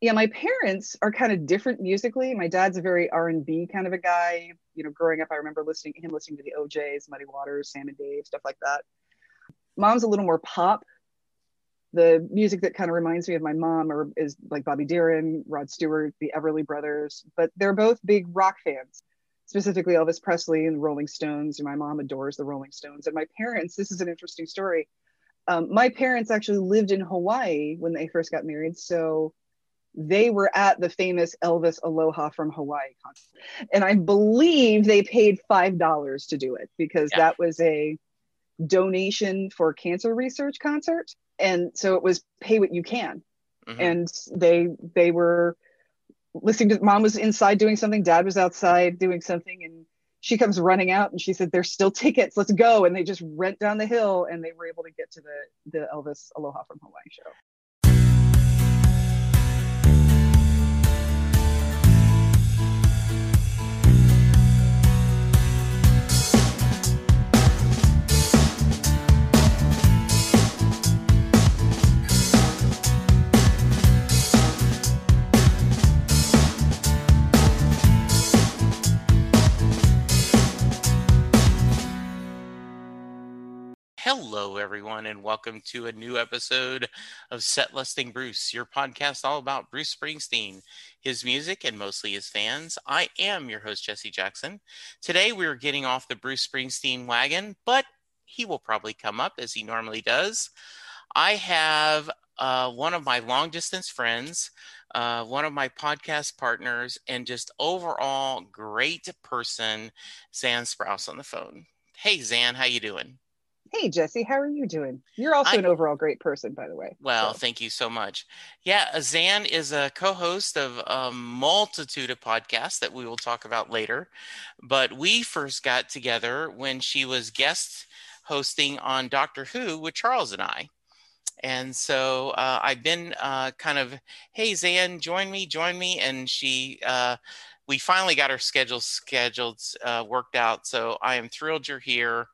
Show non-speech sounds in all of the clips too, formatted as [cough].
yeah, my parents are kind of different musically. My dad's a very R and B kind of a guy. You know, growing up, I remember listening him listening to the O'Jays, Muddy Waters, Sam and Dave, stuff like that. Mom's a little more pop. The music that kind of reminds me of my mom or is like Bobby Darin, Rod Stewart, the Everly Brothers, but they're both big rock fans, specifically Elvis Presley and the Rolling Stones. And my mom adores the Rolling Stones. And my parents, this is an interesting story. Um, my parents actually lived in Hawaii when they first got married, so they were at the famous Elvis Aloha from Hawaii concert. And I believe they paid $5 to do it because yeah. that was a donation for cancer research concert. And so it was pay what you can. Mm-hmm. And they they were listening to mom was inside doing something, dad was outside doing something, and she comes running out and she said, There's still tickets, let's go. And they just rent down the hill and they were able to get to the the Elvis Aloha from Hawaii show. Hello, everyone, and welcome to a new episode of Set Lusting Bruce, your podcast all about Bruce Springsteen, his music, and mostly his fans. I am your host, Jesse Jackson. Today, we are getting off the Bruce Springsteen wagon, but he will probably come up as he normally does. I have uh, one of my long distance friends, uh, one of my podcast partners, and just overall great person, Xan Sprouse, on the phone. Hey, Xan, how you doing? Hey, Jesse, how are you doing? You're also I, an overall great person, by the way. Well, so. thank you so much. Yeah, Xan is a co host of a multitude of podcasts that we will talk about later. But we first got together when she was guest hosting on Doctor Who with Charles and I. And so uh, I've been uh, kind of, hey, Xan, join me, join me. And she, uh, we finally got our schedule scheduled, uh, worked out. So I am thrilled you're here.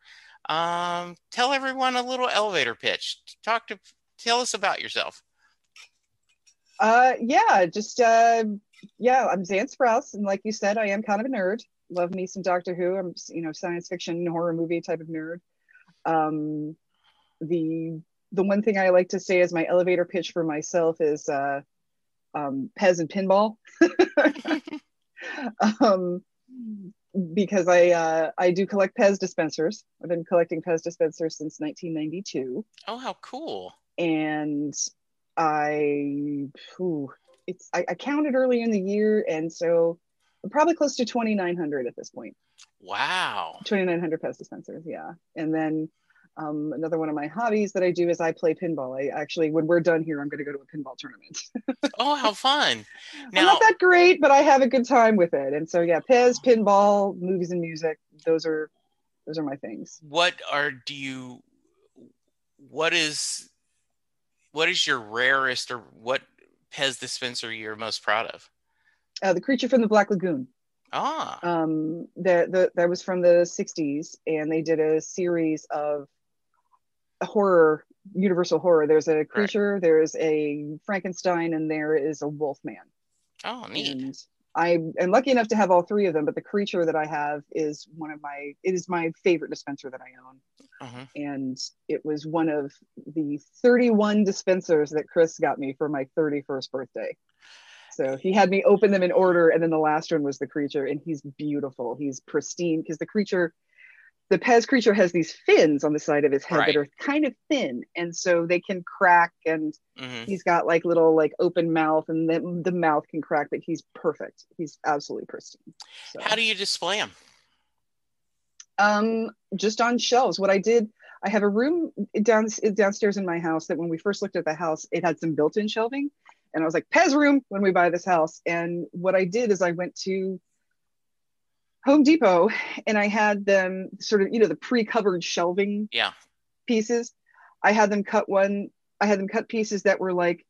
Um, tell everyone a little elevator pitch. Talk to, tell us about yourself. Uh, yeah, just uh, yeah, I'm Xan Sprouse, and like you said, I am kind of a nerd. Love me some Doctor Who. I'm you know science fiction horror movie type of nerd. Um, the the one thing I like to say as my elevator pitch for myself is uh, um, Pez and pinball. [laughs] [laughs] um, because I uh, I do collect Pez dispensers. I've been collecting Pez dispensers since 1992. Oh, how cool! And I, whew, it's I, I counted early in the year, and so I'm probably close to 2,900 at this point. Wow. 2,900 Pez dispensers, yeah. And then um, another one of my hobbies that I do is I play pinball. I actually, when we're done here, I'm going to go to a pinball tournament. [laughs] oh, how fun! Now, I'm not that great, but I have a good time with it. And so, yeah, Pez, pinball, movies and music. Those are those are my things. What are do you? What is what is your rarest or what Pez dispenser you're most proud of? Uh, the creature from the Black Lagoon. Ah. Um, that the, that was from the 60s, and they did a series of horror universal horror. There's a creature right. there's a frankenstein and there is a wolf man oh neat. And i am lucky enough to have all three of them but the creature that i have is one of my it is my favorite dispenser that i own. Uh-huh. and it was one of the 31 dispensers that chris got me for my 31st birthday. So he had me open them in order and then the last one was the creature and he's beautiful. He's pristine because the creature the Pez creature has these fins on the side of his head right. that are kind of thin, and so they can crack. And mm-hmm. he's got like little like open mouth, and the, the mouth can crack, but he's perfect. He's absolutely pristine. So. How do you display them? Um, just on shelves. What I did, I have a room down downstairs in my house that when we first looked at the house, it had some built-in shelving, and I was like, Pez room when we buy this house. And what I did is I went to Home Depot and I had them sort of, you know, the pre-covered shelving yeah. pieces. I had them cut one, I had them cut pieces that were like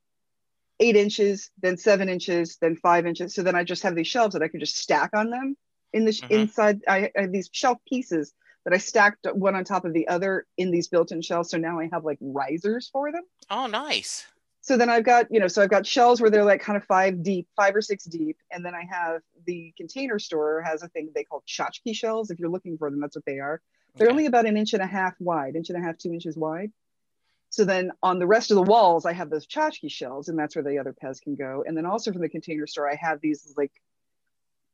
eight inches, then seven inches, then five inches. So then I just have these shelves that I could just stack on them in the mm-hmm. inside. I, I have these shelf pieces that I stacked one on top of the other in these built-in shelves. So now I have like risers for them. Oh, nice. So then I've got, you know, so I've got shelves where they're like kind of five deep, five or six deep. And then I have the container store has a thing they call tchotchke shells. If you're looking for them, that's what they are. They're Okay. only about an inch and a half wide, inch and a half, two inches wide. So then on the rest of the walls, I have those tchotchke shells, and that's where the other Pez can go. And then also from the container store, I have these like,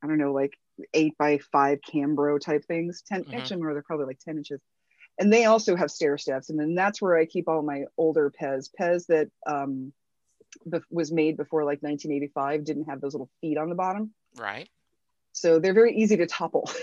I don't know, like eight by five Cambro type things. 10 Mhm. actually more, they're probably like 10 inches. And they also have stair steps. And then that's where I keep all my older Pez. Pez that um, bef- was made before like 1985 didn't have those little feet on the bottom. Right. So they're very easy to topple. [laughs]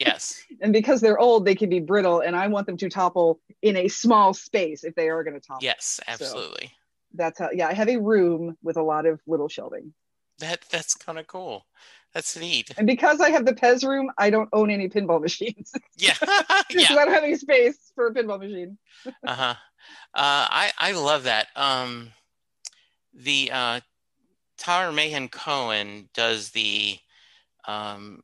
Yes. and because they're old, they can be brittle. And I want them to topple in a small space if they are going to topple. Yes. Absolutely. That's how, yeah, I have a room with a lot of little shelving. That that's kind of cool. That's neat. And because I have the Pez room, I don't own any pinball [laughs] machines. Yeah. [laughs] Yeah. I don't have any space for a pinball machine. [laughs] Uh-huh. Uh I I love that. Um the uh Tyler Mahan Coe does the um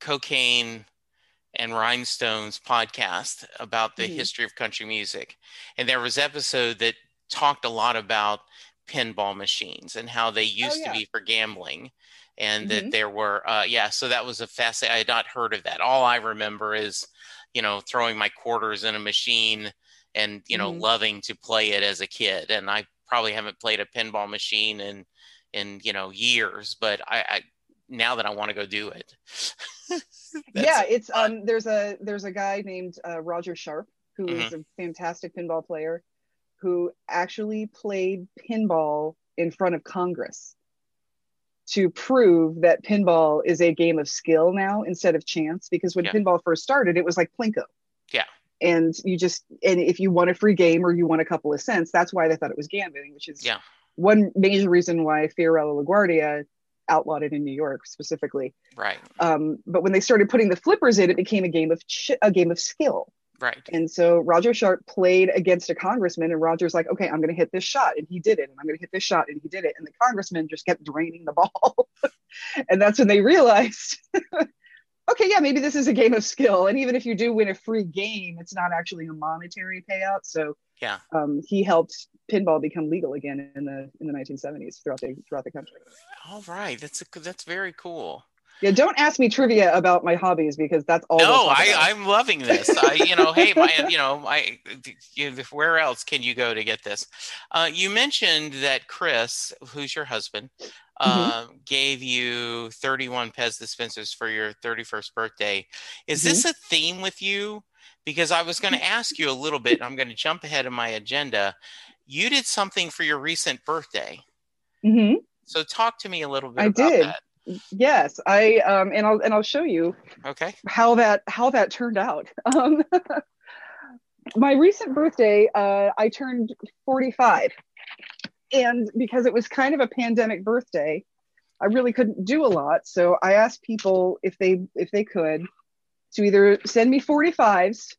cocaine and rhinestones podcast about the Mhm. history of country music. And there was episode that talked a lot about pinball machines and how they used yeah. to be for gambling and that Mhm. there were uh yeah so that was a fascinating i had not heard of that all i remember is you know throwing my quarters in a machine and you know Mhm. loving to play it as a kid and i probably haven't played a pinball machine in in you know years but i, I now that i want to go do it [laughs] yeah, it's um there's a there's a guy named uh, Roger Sharpe who is Mm-hmm. a fantastic pinball player who actually played pinball in front of Congress to prove that pinball is a game of skill now instead of chance because when Yeah. pinball first started it was like plinko. Yeah. And you just and if you won a free game or you won a couple of cents, that's why they thought it was gambling, which is Yeah. one major reason why Fiorello LaGuardia outlawed it in New York specifically. right Um, but when they started putting the flippers in, it became a game of ch- a game of skill. Right And so Roger Sharpe played against a congressman, and Roger's like, "Okay, I'm going to hit this shot," and he did it, and I'm going to hit this shot, and he did it, and the congressman just kept draining the ball, [laughs] and that's when they realized, [laughs] okay, yeah, maybe this is a game of skill, and even if you do win a free game, it's not actually a monetary payout. So Yeah. um, he helped pinball become legal again in the in the 1970s throughout the throughout the country. all right that's a, that's very cool Yeah, don't ask me trivia about my hobbies because that's all. no I, I'm loving this. I you know hey my [laughs] you know i you, where else can you go to get this? Uh, you mentioned that chris who's your husband uh, gave you 31 pez dispensers for your 31st birthday. Is this a theme with you? Because i was going to ask you a little bit and i'm going to jump ahead of my agenda. You did something for your recent birthday. Mhm. so talk to me a little bit I about did. that Yes, I um, and I'll and I'll show you okay how that how that turned out. [laughs] Um, my recent birthday, uh, I turned 45, and because it was kind of a pandemic birthday, I really couldn't do a lot. So I asked people if they if they could to either send me 45s,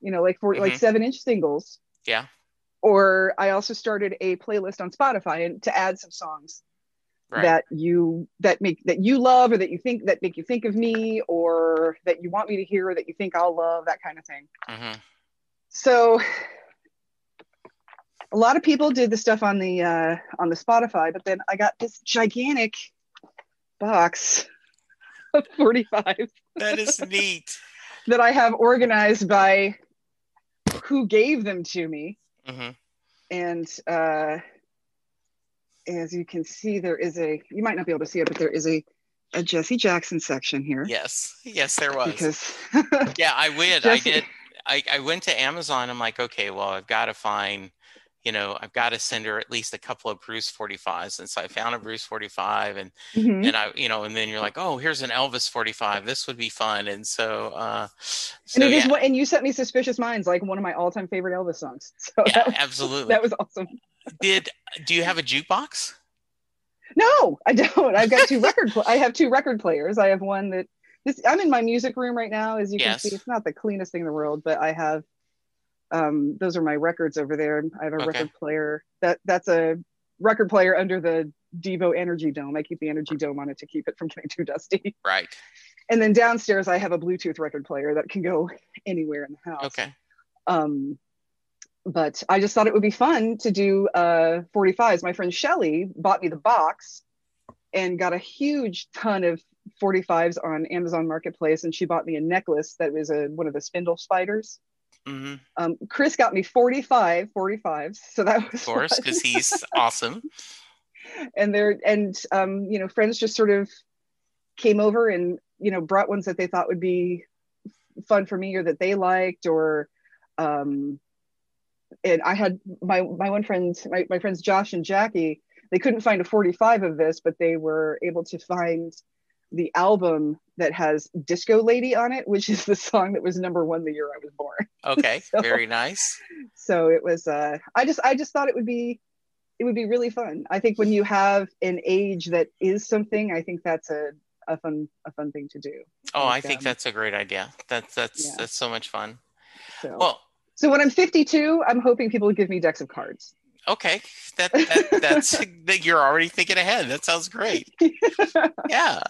you know, like for like Mhm. seven inch singles. Yeah. Or I also started a playlist on Spotify and to add some songs right that you that make that you love or that you think that make you think of me or that you want me to hear or that you think I'll love that kind of thing. hmm So a lot of people did the stuff on the uh, on the Spotify, but then I got this gigantic box [laughs] of 45 that is [laughs] neat that I have organized by who gave them to me. hmm And uh, as you can see, there is a you might not be able to see it, but there is a a Jesse Jackson section here. Yes, yes, there was. Because [laughs] yeah, I went. I did. I, I went to Amazon. I'm like, okay, well, I've got to find, you know, I've got to send her at least a couple of Bruce 45s. And so I found a Bruce 45, and Mhm. and I, you know, and then you're like, oh, here's an Elvis 45. This would be fun. And so, uh, so and it yeah, is and you sent me Suspicious Minds, like one of my all-time favorite Elvis songs. [laughs] So yeah, that, was, absolutely. that was awesome. Did do you have a jukebox? No, I don't. I've got two record. Pl- I have two record players. I have one that this. I'm in my music room right now, as you Yes. can see. It's not the cleanest thing in the world, but I have. Um, those are my records over there. I have a Okay. record player. That that's a record player under the Devo Energy Dome. I keep the Energy Dome on it to keep it from getting too dusty. Right. And then downstairs, I have a Bluetooth record player that can go [laughs] anywhere in the house. Okay. um but I just thought it would be fun to do uh, 45s. My friend Shelly bought me the box and got a huge ton of 45s on Amazon Marketplace, and she bought me a necklace that was a one of the spindle spiders. Mm-hmm. Um, Chris got me 45 45s, so that was of course because he's [laughs] awesome. And they're and um, you know friends just sort of came over and you know brought ones that they thought would be fun for me or that they liked or um, and I had my my one friend my, my friends Josh and Jackie they couldn't find a 45 of this but they were able to find the album that has Disco Lady on it, which is the song that was number one the year I was born. Okay, [laughs] so, very nice. So it was. Uh, I just I just thought it would be it would be really fun. I think when you have an age that is something, I think that's a a fun a fun thing to do. Oh, like, I think um, that's a great idea. That's that's yeah. that's so much fun. So, well, so when I'm 52, I'm hoping people give me decks of cards. Okay, that, that that's [laughs] you're already thinking ahead. That sounds great. [laughs] yeah.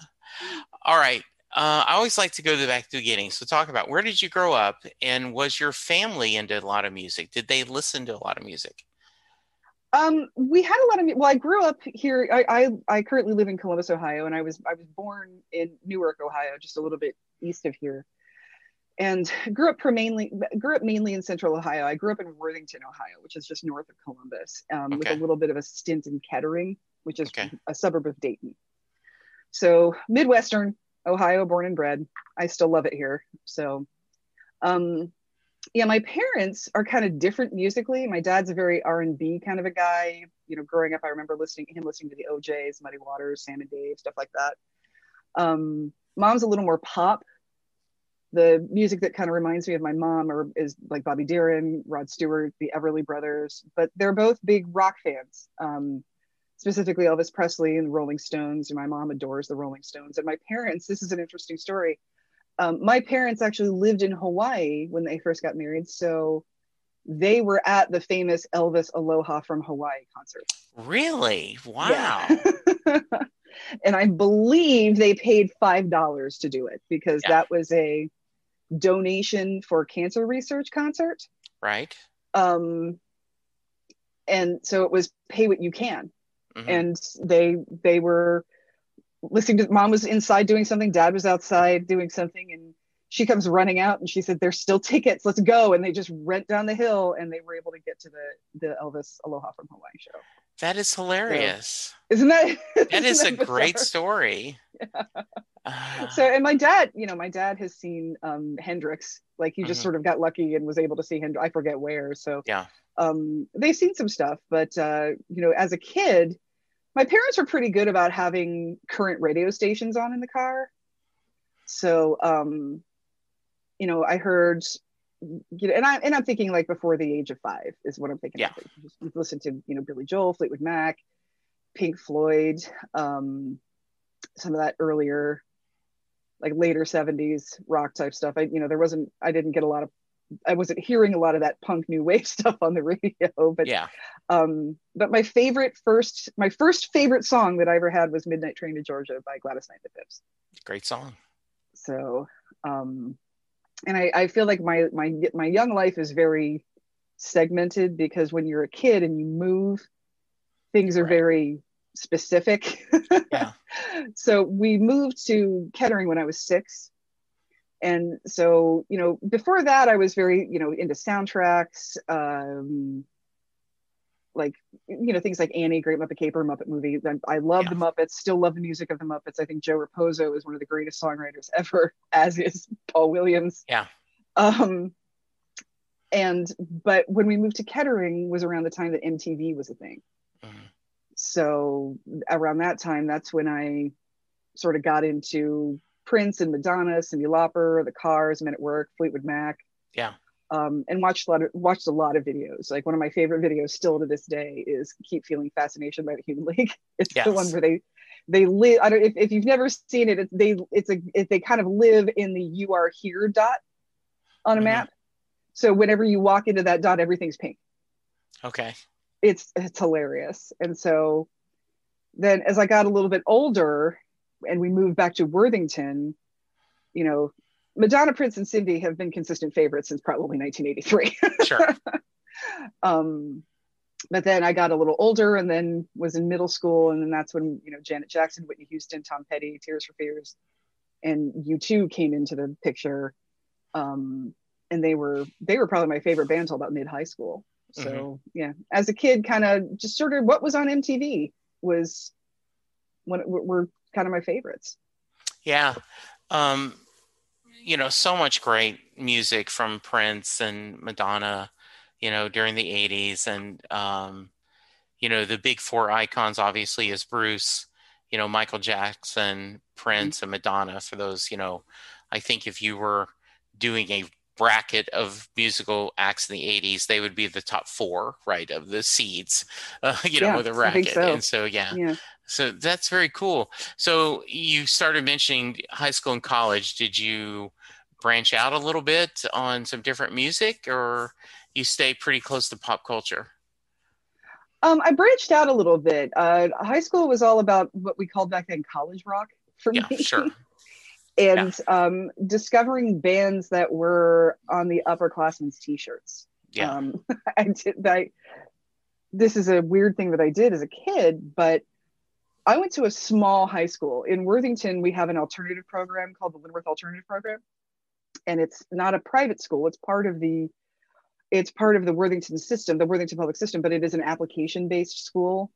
All right. Uh, I always like to go to the back to the beginning. So talk about where did you grow up, and was your family into a lot of music? Did they listen to a lot of music? Um, we had a lot of. Well, I grew up here. I, I I currently live in Columbus, Ohio, and I was I was born in Newark, Ohio, just a little bit east of here, and grew up mainly grew up mainly in Central Ohio. I grew up in Worthington, Ohio, which is just north of Columbus, um, okay. with a little bit of a stint in Kettering, which is okay. a suburb of Dayton. So Midwestern Ohio, born and bred. I still love it here. So, um, yeah, my parents are kind of different musically. My dad's a very R and B kind of a guy. You know, growing up, I remember listening him listening to the O'Jays Muddy Waters, Sam and Dave, stuff like that. Um, mom's a little more pop. The music that kind of reminds me of my mom or is like Bobby Darin, Rod Stewart, the Everly Brothers, but they're both big rock fans. Um, specifically Elvis Presley and the Rolling Stones. And my mom adores the Rolling Stones. And my parents, this is an interesting story. Um, my parents actually lived in Hawaii when they first got married. So they were at the famous Elvis Aloha from Hawaii concert. Really? Wow. Yeah. [laughs] and I believe they paid $5 to do it because yeah. that was a donation for cancer research concert. Right. Um, and so it was pay what you can mm-hmm. and they they were listening to mom was inside doing something dad was outside doing something and she comes running out and she said there's still tickets let's go and they just rent down the hill and they were able to get to the the elvis aloha from hawaii show that is hilarious so, isn't that [laughs] that is a great story yeah. uh, [sighs] so and my dad you know my dad has seen um hendrix like he just mm-hmm. sort of got lucky and was able to see hendrix i forget where so yeah um they've seen some stuff but uh you know as a kid my parents were pretty good about having current radio stations on in the car. So, um, you know, I heard, you know, and I and I'm thinking like before the age of five is what I'm thinking. Yeah. Just listen to you know Billy Joel, Fleetwood Mac, Pink Floyd, um, some of that earlier, like later '70s rock type stuff. I you know there wasn't I didn't get a lot of I wasn't hearing a lot of that punk new wave [laughs] stuff on the radio, but yeah. Um, but my favorite first, my first favorite song that I ever had was "Midnight Train to Georgia" by Gladys Knight and the Pips. Great song. So, um, and I, I feel like my my my young life is very segmented because when you're a kid and you move, things are right. very specific. [laughs] yeah. So we moved to Kettering when I was six and so you know before that i was very you know into soundtracks um like you know things like annie great muppet caper muppet movie i love yeah. the muppets still love the music of the muppets i think joe raposo is one of the greatest songwriters ever [laughs] as is paul williams yeah um and but when we moved to kettering was around the time that mtv was a thing mm-hmm. so around that time that's when i sort of got into Prince and Madonna, Cyndi Lauper, The Cars, Men at Work, Fleetwood Mac. Yeah. Um, and watched a lot of watched a lot of videos. Like one of my favorite videos still to this day is "Keep Feeling Fascination" by the Human [laughs] League. It's yes. the one where they they live. I don't if, if you've never seen it. It's, they it's a it, they kind of live in the "You Are Here" dot on a mm-hmm. map. So whenever you walk into that dot, everything's pink. Okay. It's it's hilarious. And so then as I got a little bit older, and we moved back to Worthington, you know, Madonna, Prince, and Cyndi have been consistent favorites since probably 1983. Sure. [laughs] um, but then I got a little older and then was in middle school. And then that's when, you know, Janet Jackson, Whitney Houston, Tom Petty, Tears for Fears, and U2 came into the picture. Um, and they were, they were probably my favorite band until about mid high school. So mm-hmm. yeah, as a kid, kind of just sort of what was on MTV was when were kind of my favorites. Yeah. Um, you know, so much great music from Prince and Madonna you know, during the 80s. And, um, you know, the big four icons obviously is Bruce, you know, Michael Jackson, Prince, mm-hmm. and Madonna. For those, you know, I think if you were doing a bracket of musical acts in the 80s, they would be the top four, right, of the seeds, uh, [laughs] you know, with a bracket. So. And so, yeah. yeah. So that's very cool. So you started mentioning high school and college. Did you branch out a little bit on some different music or you stay pretty close to pop culture? Um, I branched out a little bit. Uh, high school was all about what we called back then college rock for yeah, me. Sure. [laughs] and yeah. um, discovering bands that were on the upperclassmen's t-shirts. Yeah. Um, [laughs] I did that. This is a weird thing that I did as a kid, but I went to a small high school in Worthington. We have an alternative program called the Linworth Alternative Program, and it's not a private school. It's part of the it's part of the Worthington system, the Worthington public system, but it is an application based school.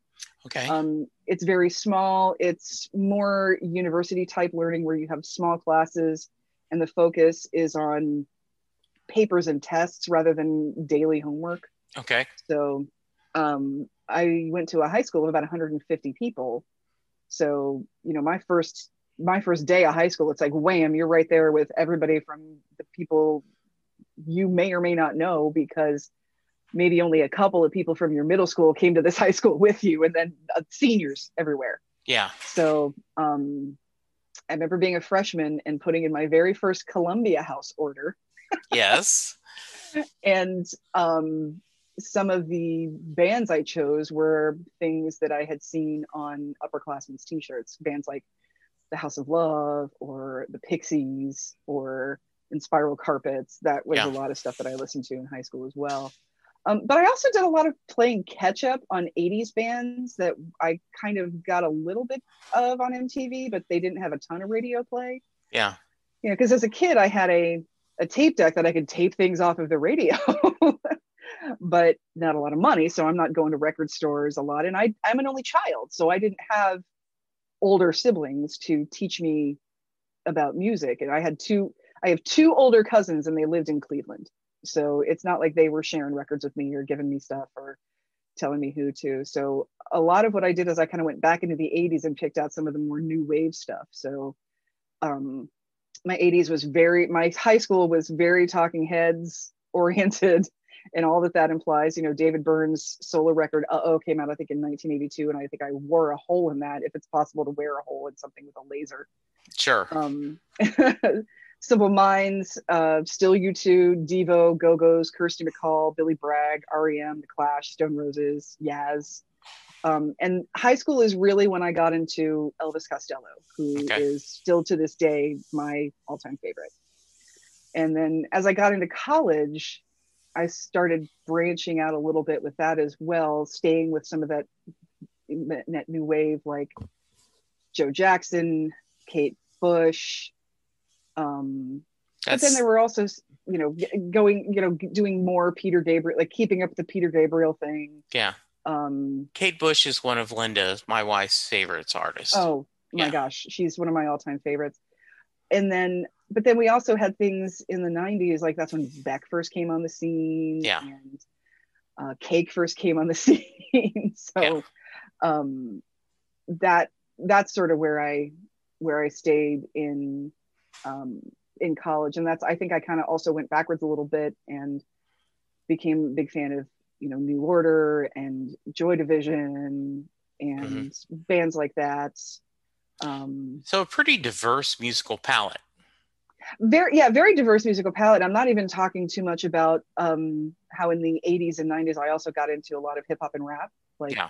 Okay. Um, it's very small. It's more university type learning where you have small classes and the focus is on papers and tests rather than daily homework. Okay. So um, I went to a high school of about 150 people. So, you know, my first my first day of high school, it's like wham, you're right there with everybody from the people you may or may not know because maybe only a couple of people from your middle school came to this [laughs] high school with you and then uh, seniors everywhere. Yeah. So um, i remember being a freshman and putting in my very first columbia house order. [laughs] Yes. And um, some of the bands i chose were things that i had seen on upperclassmen's t-shirts bands like the house of love or the pixies or Inspiral Carpets. That was yeah. a lot of stuff that I listened to in high school as well. Um, but I also did a lot of playing catch up on 80s bands that I kind of got a little bit of on MTV, but they didn't have a ton of radio play. Yeah. You know, because as a kid, I had a, a tape deck that I could tape things off of the radio, [laughs] but not a lot of money. So I'm not going to record stores a lot. And I, I'm an only child. So I didn't have older siblings to teach me about music. And I had two, I have two older cousins and they lived in Cleveland. So it's not like they were sharing records with me or giving me stuff or telling me who to. So a lot of what I did is I kind of went back into the 80s and picked out some of the more new wave stuff. So um, my 80s was very, my high school was very talking heads oriented [laughs] and all that that implies. You know, David Byrne's solo record "Uh Oh" came out I think in 1982, and I think I wore a hole in that. If it's possible to wear a hole in something with a laser, sure. Um, [laughs] Simple Minds, uh, Still U2, Devo, Go Go's, Kirsty MacColl, Billy Bragg, REM, The Clash, Stone Roses, Yaz. Um, and high school is really when I got into Elvis Costello, who okay. is still to this day my all time favorite. And then as I got into college, I started branching out a little bit with that as well, staying with some of that, that new wave like Joe Jackson, Kate Bush, um, but then there were also, you know, going, you know, doing more Peter Gabriel, like keeping up the Peter Gabriel thing. Yeah. Um, Kate Bush is one of Linda's, my wife's favorites artists. Oh my yeah. gosh, she's one of my all-time favorites. And then, but then we also had things in the '90s, like that's when Beck first came on the scene. Yeah. And uh, Cake first came on the [laughs] scene. [laughs] so, yeah. um, that that's sort of where I where I stayed in um, in college, and that's I think I kind of also went backwards a little bit and became a big fan of you know New Order and Joy Division and mm-hmm. bands like that. Um, so a pretty diverse musical palette. Very yeah, very diverse musical palette. I'm not even talking too much about um, how in the 80s and 90s I also got into a lot of hip hop and rap. Like, yeah.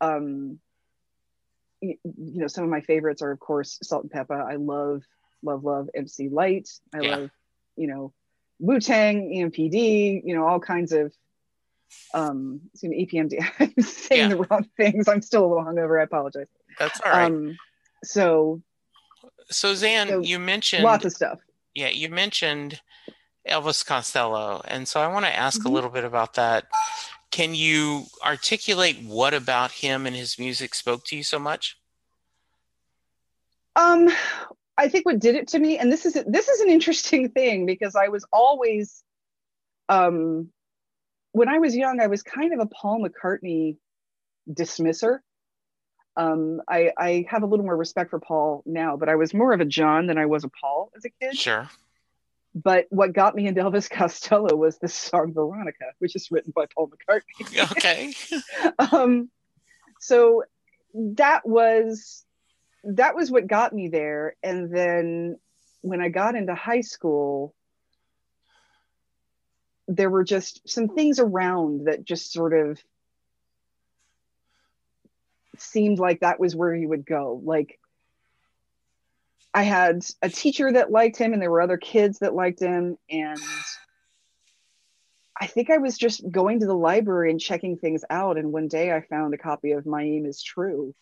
um, you, you know, some of my favorites are of course Salt-N-Pepa. I love love, love MC Lyte I yeah. love, you know, Wu Tang, EMPD, you know, all kinds of Um, it's an EPMD. I'm saying Yeah. the wrong things. I'm still a little hungover. I apologize. That's all right. Um, so so Xan, so you mentioned lots of stuff. Yeah, you mentioned Elvis Costello, and so I want to ask a Mhm. little bit about that. Can you articulate what about him and his music spoke to you so much? Um, I think what did it to me, and this is this is an interesting [laughs] thing because I was always, um, when I was young, I was kind of a Paul McCartney dismisser. Um, I, I have a little more respect for Paul now, but I was more of a John than I was a Paul as a kid. Sure. But what got me into Elvis [laughs] Costello was the song Veronica, which is written by Paul McCartney. [laughs] Okay. [laughs] um, so that was that was what got me there and then when i got into high school there were just some things around that just sort of seemed like that was where he would go like i had a teacher that liked him and there were other kids that liked him and I think I was just going to the library and checking things out. And one day I found a copy of My Aim is True.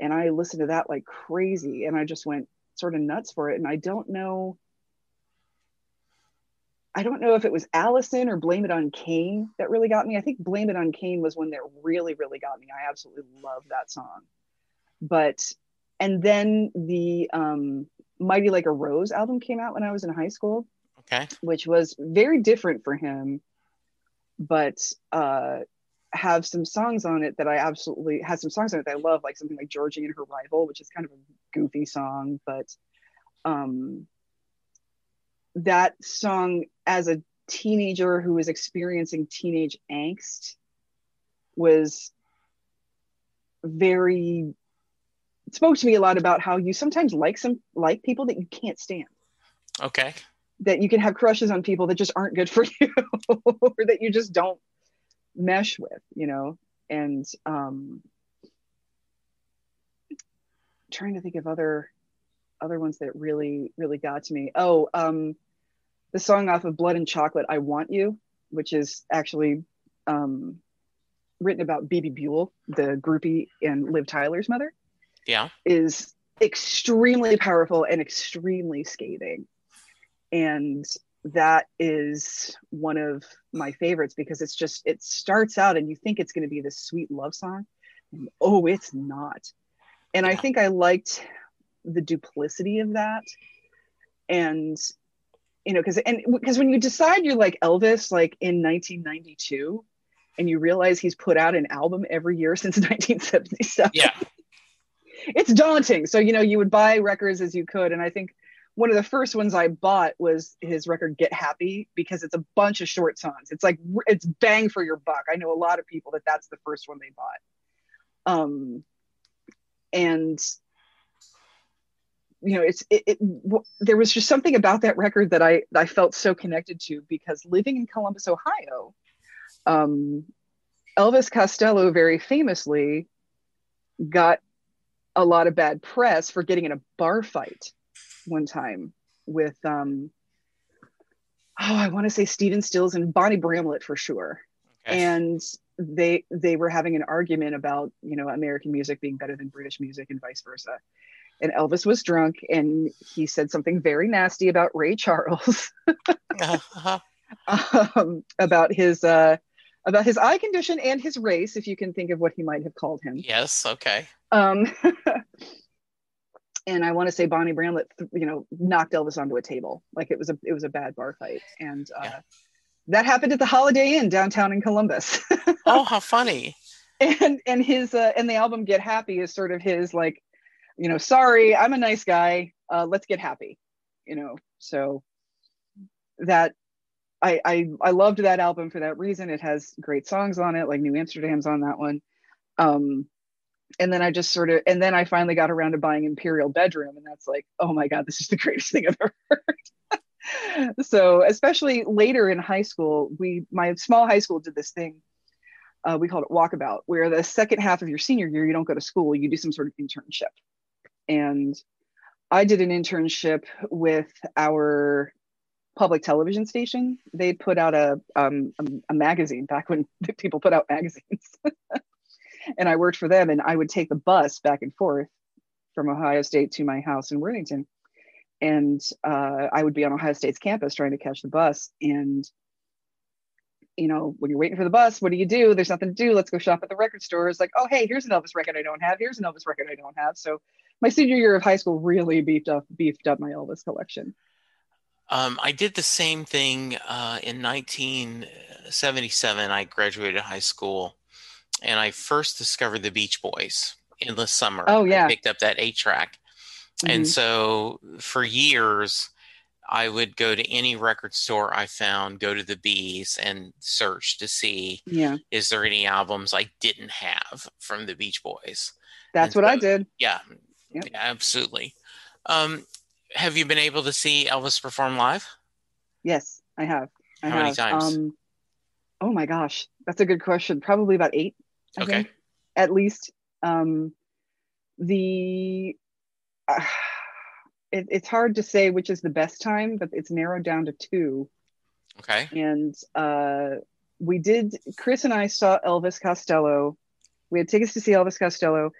And I listened to that like crazy. And I just went sort of nuts for it. And I don't know. I don't know if it was Alison or Blame It on Cain that really got me. I think Blame It on Cain was when that really, really got me. I absolutely love that song. But, and then the um, Mighty Like a Rose album came out when I was in high school Okay. which was very different for him, but uh, have some songs on it that I absolutely has some songs on it that I love, like something like Georgie and Her Rival, which is kind of a goofy song, but um, that song as a teenager who was experiencing teenage angst was very spoke to me a lot about how you sometimes like some like people that you can't stand. Okay. that you can have crushes on people that just aren't good for [laughs] you or that you just don't mesh with you know? And um trying to think of other other ones that really really got to me. Oh um the song off of blood and chocolate i want you which is actually um written about Bebe Buell the groupie and liv tyler's mother Yeah. is extremely powerful and extremely scathing. And that is one of my favorites because it's just, it starts out and you think it's going to be this sweet love song. And oh, it's not. And I think I liked the duplicity of that. And, you know, because, and because when you decide you're like Elvis, like in 1992, and you realize he's put out an album every year since [laughs] 1977 Yeah. it's daunting. So, you know, you would buy records as you could. And I think one of the first ones I bought was his record Get Happy because it's a bunch of short songs. It's like, it's bang for your buck. I know a lot of people that that's the first one they bought. Um, and, you know, it's, it, it w- there was just something about that record that I, I felt so connected to because living in Columbus, Ohio, um, Elvis Costello very famously got a lot of bad press for getting in a bar fight one time with um oh I want to say Stephen Stills and Bonnie Bramlett for sure. Okay. And they they were having an argument about, you know, American music being better than British music and vice versa. And Elvis was drunk and he said something very nasty about Ray Charles [laughs] Uh-huh. um, about his uh about his eye condition and his race if you can think of what he might have called him. Yes. Okay. Um, [laughs] and I want to say Bonnie Bramlett, you know, knocked Elvis onto a table. Like it was a it was a bad bar fight, and uh, Yeah. that happened at the Holiday Inn downtown in Columbus. [laughs] Oh, how funny. and and his uh, and the album Get Happy is sort of his like, you know, sorry, I'm a nice guy. Uh, let's get happy, you know. So that I, I I loved that album for that reason. It has great songs on it, like New Amsterdam's on that one. Um, and then I just sort of, and then I finally got around to buying Imperial Bedroom, and that's like, oh my god, this is the [laughs] greatest thing I've ever heard. [laughs] so, especially later in high school, we my small high school did this thing. Uh, we called it walkabout, where the second half of your senior year, you don't go to school, you do some sort of internship. And I did an internship with our public television station. They put out a um, a, a magazine back when [laughs] people put out magazines, [laughs] and I worked for them. And I would take the bus back and forth from Ohio State to my house in Worthington, and uh, I would be on Ohio State's campus trying to catch the bus. And you know, when you're waiting for the bus, what do you do? There's nothing to do. Let's go shop at the record store. It's like, oh, hey, here's an Elvis record I don't have. Here's an Elvis record I don't have. So my senior year of high school really beefed up beefed up my Elvis collection. Um, I did the same thing uh, in 1977. I graduated high school, and I first discovered the Beach Boys in the summer. Oh yeah, I picked up that eight track, mm-hmm. and so for years. I would go to any record store I found, go to the Bees and search to see yeah. is there any albums I didn't have from the Beach Boys. That's and what so, I did. Yeah, yep. yeah absolutely. Um, have you been able to see Elvis perform live? Yes, I have. I How have. many times? Um, oh my gosh, that's a good question. Probably about eight. I okay. Think, at least. Um, the uh, it, it's hard to say which is the best time, but it's narrowed down to two. Okay. And uh, we did. Chris and I saw Elvis Costello. We had tickets to see Elvis Costello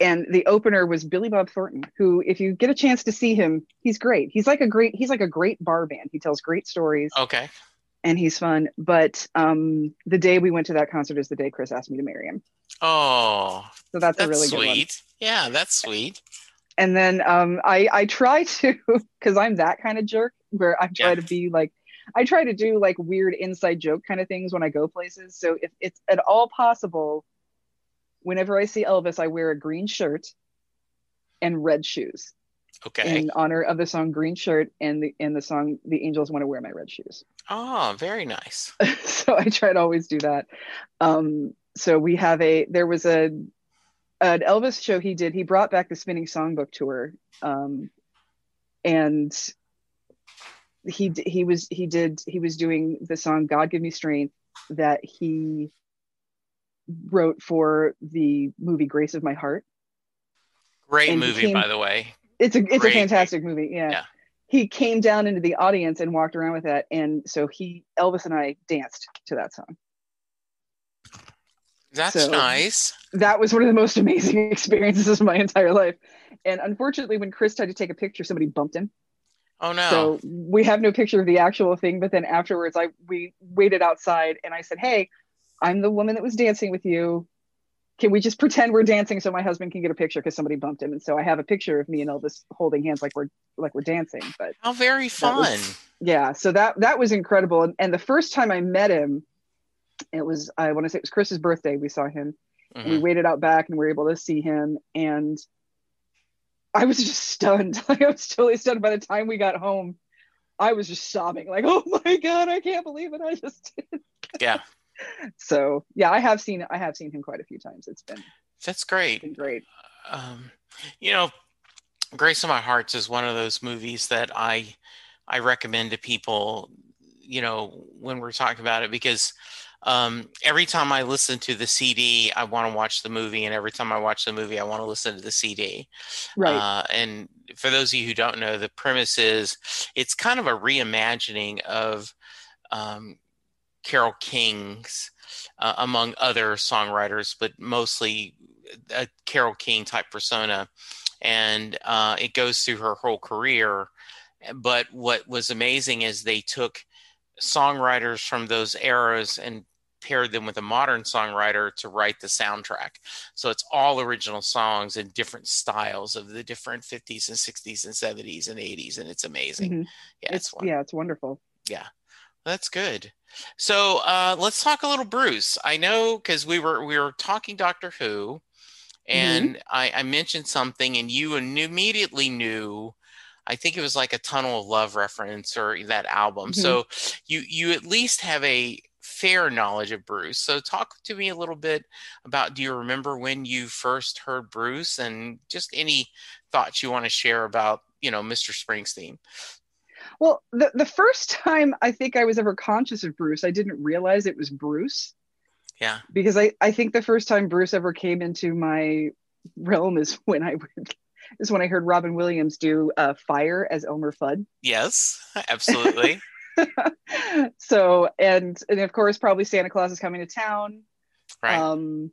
and the opener was Billy Bob Thornton, who, if you get a chance to see him, he's great. He's like a great, he's like a great bar band. He tells great stories. Okay. And he's fun. But um, the day we went to that concert is the day Chris asked me to marry him. Oh, so that's, that's a really sweet. good one. Yeah, that's sweet. And then um, I I try to [laughs] because I'm that kind of jerk where I try yeah. to be like I try to do like weird inside joke kind of things when I go places. So if it's at all possible, whenever I see Elvis, I wear a green shirt and red shoes. Okay. In honor of the song Green Shirt and the in the song The Angels Want to Wear My Red Shoes. Oh, very nice. [laughs] so I try to always do that. Um, so we have a there was a an Elvis show he did. He brought back the Spinning Songbook tour. Um, and he he was he did he was doing the song God Give Me Strength that he wrote for the movie Grace of My Heart. Great and movie, came, by the way. It's a it's Great. a fantastic movie. Yeah. yeah. He came down into the audience and walked around with that, and so he Elvis and I danced to that song. That's so nice. That was one of the most amazing [laughs] experiences of my entire life. And unfortunately, when Chris tried to take a picture, somebody bumped him. Oh no! So we have no picture of the actual thing. But then afterwards, I we waited outside, and I said, "Hey, I'm the woman that was dancing with you. Can we just pretend we're dancing so my husband can get a picture because somebody bumped him? And so I have a picture of me and Elvis holding hands like we're like we're dancing. But how very fun. Was, yeah. So that that was incredible. And, and the first time I met him, it was I want to say it was Chris's birthday. We saw him. Mm-hmm. We waited out back and we were able to see him. And I was just stunned. [laughs] Like I was totally stunned. By the time we got home, I was just sobbing, like, "Oh my god, I can't believe it! I just did." Yeah, so yeah, I have seen I have seen him quite a few times. It's been that's great. Been great. Um, you know, Grace of My Hearts is one of those movies that I I recommend to people. You know, when we're talking about it, because um, every time I listen to the CD, I want to watch the movie, and every time I watch the movie, I want to listen to the CD. Right. Uh, and for those of you who don't know, the premise is it's kind of a reimagining of um, Carole King's, uh, among other songwriters, but mostly a Carole King type persona. And uh, it goes through her whole career. But what was amazing is they took songwriters from those eras and paired them with a modern songwriter to write the soundtrack. So it's all original songs in different styles of the different 50s and 60s and 70s and 80s, and it's amazing. Mm-hmm. Yeah, it's, it's yeah, it's wonderful. Yeah, that's good. So uh, let's talk a little Bruce. I know because we were we were talking Doctor Who, and mm-hmm. I, I, mentioned something, and you immediately knew. I think it was like a Tunnel of Love reference or that album. Mm-hmm. So you you at least have a fair knowledge of Bruce. So talk to me a little bit about. Do you remember when you first heard Bruce, and just any thoughts you want to share about you know Mr. Springsteen? Well, the, the first time I think I was ever conscious of Bruce, I didn't realize it was Bruce. Yeah. Because I, I think the first time Bruce ever came into my realm is when I would is when I heard Robin Williams do uh, Fire as Elmer Fudd. Yes, absolutely. [laughs] so, and and of course, probably Santa Claus is coming to town. Right. Um,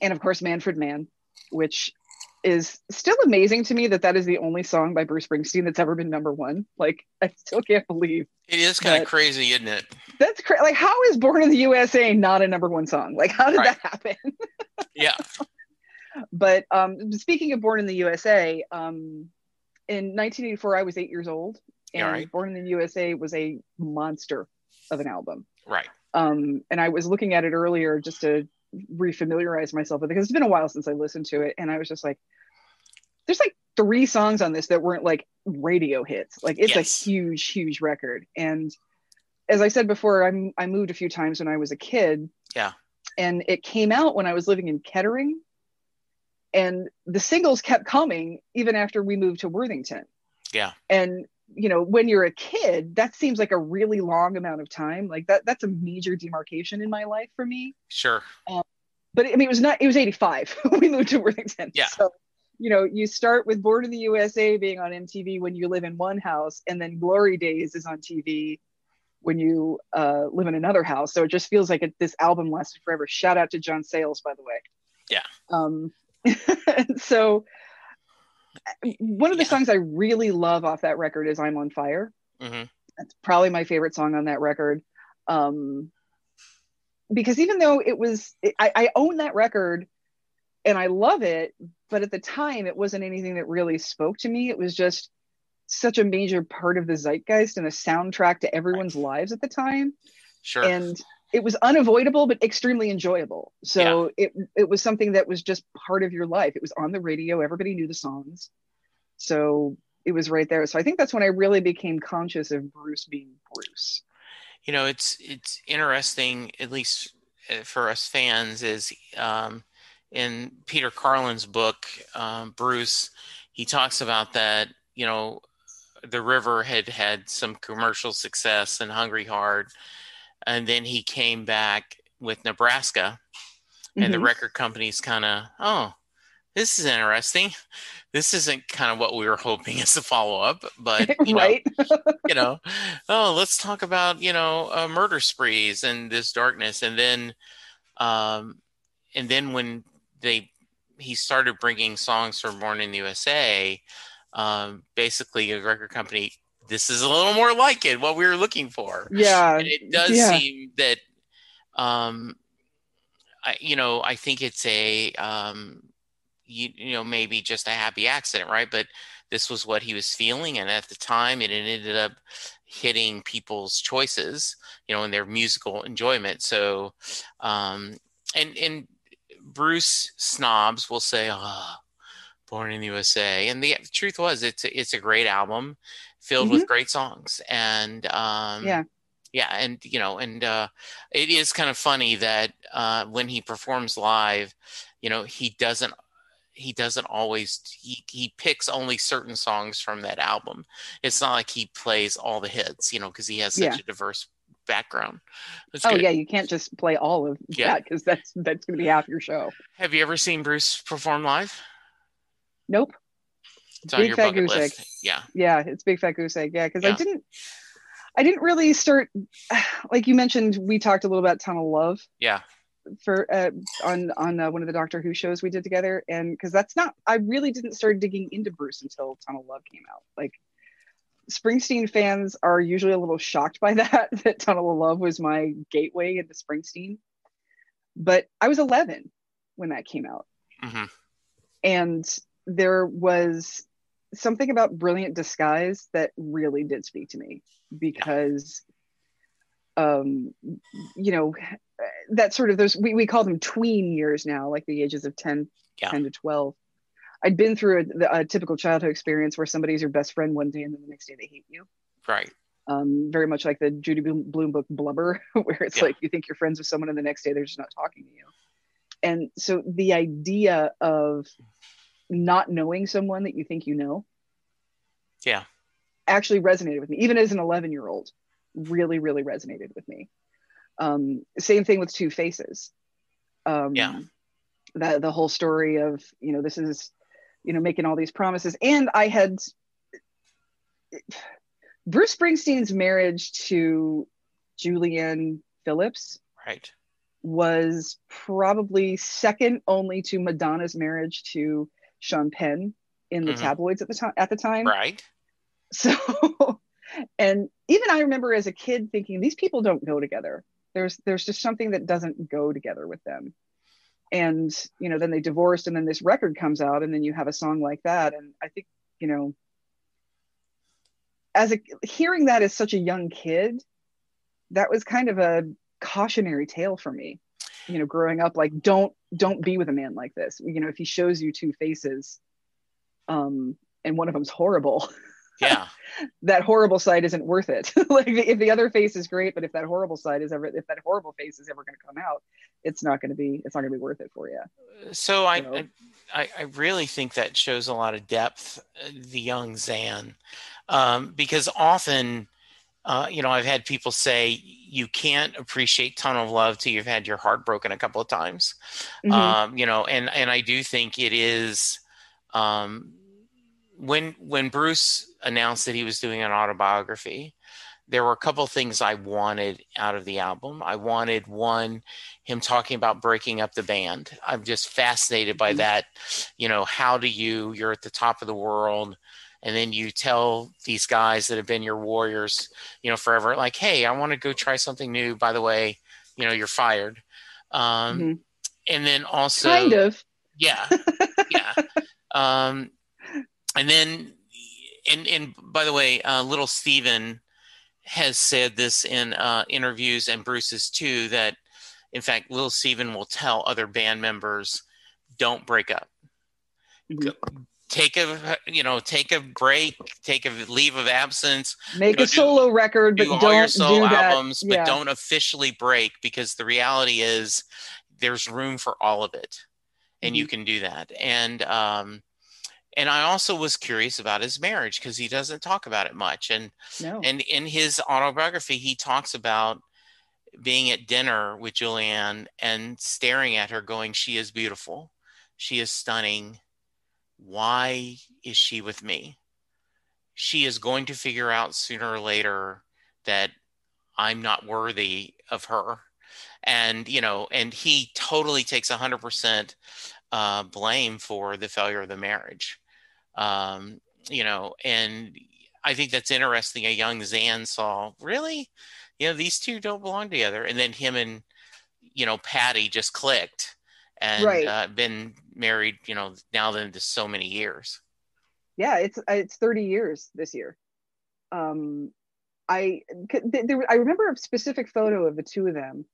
and of course, Manfred Mann, which is still amazing to me that that is the only song by Bruce Springsteen that's ever been number one. Like, I still can't believe it is kind of crazy, isn't it? That's crazy. Like, how is Born in the USA not a number one song? Like, how did right. that happen? [laughs] yeah. But um, speaking of Born in the USA, um, in 1984, I was eight years old, and right. Born in the USA was a monster of an album. Right. Um, and I was looking at it earlier just to refamiliarize myself with it because it's been a while since I listened to it, and I was just like, "There's like three songs on this that weren't like radio hits. Like it's yes. a huge, huge record." And as I said before, I'm I moved a few times when I was a kid. Yeah. And it came out when I was living in Kettering, and the singles kept coming even after we moved to Worthington. Yeah. And you know, when you're a kid, that seems like a really long amount of time. Like that, that's a major demarcation in my life for me. Sure. Um, but I mean, it was not, it was 85 [laughs] we moved to Worthington. Yeah. So, you know, you start with Born in the USA being on MTV when you live in one house, and then Glory Days is on TV when you uh, live in another house. So it just feels like it, this album lasted forever. Shout out to John Sayles, by the way. Yeah. Um, [laughs] so one of the yeah. songs I really love off that record is "I'm on Fire." Mm-hmm. That's probably my favorite song on that record. Um, because even though it was, it, I, I own that record and I love it, but at the time it wasn't anything that really spoke to me. It was just such a major part of the zeitgeist and a soundtrack to everyone's right. lives at the time. Sure. And it was unavoidable but extremely enjoyable. So yeah. it it was something that was just part of your life. It was on the radio. Everybody knew the songs. So it was right there. So i think that's when i really became conscious of bruce being bruce. You know it's it's interesting at least uh, for us fans is um, in peter carlin's book um, bruce he talks about that you know the river had had some commercial success and hungry heart and then he came back with Nebraska, and mm-hmm. the record company's kind of, oh, this is interesting. This isn't kind of what we were hoping as a follow up, but [laughs] you know, [laughs] you know, oh, let's talk about you know uh, murder sprees and this darkness, and then, um, and then when they he started bringing songs from Born in the USA, um, basically a record company this is a little more like it, what we were looking for. Yeah. And it does yeah. seem that, um, I, you know, I think it's a, um, you, you know, maybe just a happy accident, right? But this was what he was feeling. And at the time, it ended up hitting people's choices, you know, in their musical enjoyment. So, um, and, and Bruce snobs will say, oh, Born in the USA. And the, the truth was, it's a, it's a great album filled mm-hmm. with great songs. And um, yeah, yeah, and you know, and uh, it is kind of funny that uh, when he performs live, you know, he doesn't he doesn't always he, he picks only certain songs from that album it's not like he plays all the hits you know because he has such yeah. a diverse background it's oh good. yeah you can't just play all of yeah. that because that's that's gonna be half your show have you ever seen bruce perform live nope it's big fat goose list. egg. Yeah. Yeah, it's big fat goose egg. Yeah, because yeah. I didn't I didn't really start [sighs] like you mentioned we talked a little about Tunnel Love. Yeah. For uh, on on uh, one of the Doctor Who shows we did together and cuz that's not I really didn't start digging into Bruce until Tunnel Love came out. Like Springsteen fans are usually a little shocked by [laughs] that that Tunnel of Love was my gateway into Springsteen. But I was 11 when that came out. Mm-hmm. And there was something about brilliant disguise that really did speak to me because um you know that sort of those we, we call them tween years now like the ages of 10 yeah. 10 to 12 i'd been through a, a, typical childhood experience where somebody's your best friend one day and then the next day they hate you right um very much like the Judy Blume book blubber [laughs] where it's yeah. like you think you're friends with someone and the next day they're just not talking to you and so the idea of not knowing someone that you think you know yeah. actually resonated with me. Even as an 11 year old really really resonated with me. Um, same thing with two faces. Um, yeah. that the whole story of you know this is you know, making all these promises. And I had Bruce Springsteen's marriage to Julianne Phillips Right. was probably second only to Madonna's marriage to Sean Penn in the Mhm. tabloids at the time at the time. Right. So [laughs] and even I remember as a kid thinking these people don't go together. There's there's just something that doesn't go together with them. And you know, then they divorced and then this record comes out and then you have a song like that and I think, you know, as a hearing that as such a young kid, that was kind of a cautionary tale for me. You know, growing up like don't don't be with a man like this. You know, if he shows you two faces um and one of them's horrible, [laughs] Yeah. that horrible side isn't worth it. [laughs] like if the other face is great, but if that horrible side is ever, if that horrible face is ever going to come out, it's not going to be, it's not going to be worth it for you. So I, So- I, I really think that shows a lot of depth, uh, the young Xan, um, because often, uh, you know, I've had people say you can't appreciate Tunnel of Love till you've had your heart broken a couple of times. Mhm. Um, you know, and and I do think it is um, when when Bruce announced that he was doing an autobiography. There were a couple of things I wanted out of the album. I wanted one, him talking about breaking up the band. I'm just fascinated by Mhm. that. You know, how do you? You're at the top of the world, and then you tell these guys that have been your warriors, you know, forever, like, hey, I want to go try something new. By the way, you know, you're fired. Um, Mhm. and then also kind of. yeah [laughs] yeah um and then and and by the way uh little steven has said this in uh interviews and bruce's too that in fact little steven will tell other band members don't break up Mhm. Take a you know take a break take a leave of absence Make Go a do- solo record, but do all don't your solo do that. albums but yeah. don't officially break because the reality is there's room for all of it and you can do that and um and i also was curious about his marriage because he doesn't talk about it much and no. and in his autobiography he talks about being at dinner with julianne and staring at her going she is beautiful she is stunning why is she with me? She is going to figure out sooner or later that i'm not worthy of her. And you know and he totally takes 100% uh, blame for the failure of the marriage. Um, you know and i think that's interesting. A young Xan saw really? You know these two don't belong together. And then him and you know patty just clicked and Right. uh, been married you know now than to so many years yeah, it's it's 30 years this year. Um, I there, I remember a specific photo of the two of them,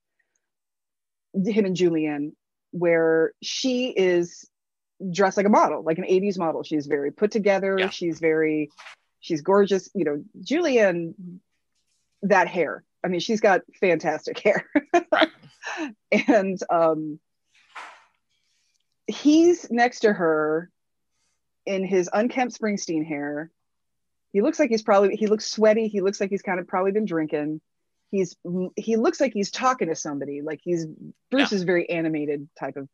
him and Julianne, where she is dressed like a model, like an 80s model. She's very put together. Yeah. She's very, she's gorgeous. You know, Julianne, that hair. I mean, she's got fantastic [laughs] hair. Right. and um, he's next to her in his unkempt Springsteen hair. He looks like he's probably he looks sweaty. He looks like he's kind of probably been drinking. He's he looks like he's talking to somebody. Like he's Bruce is a very animated type of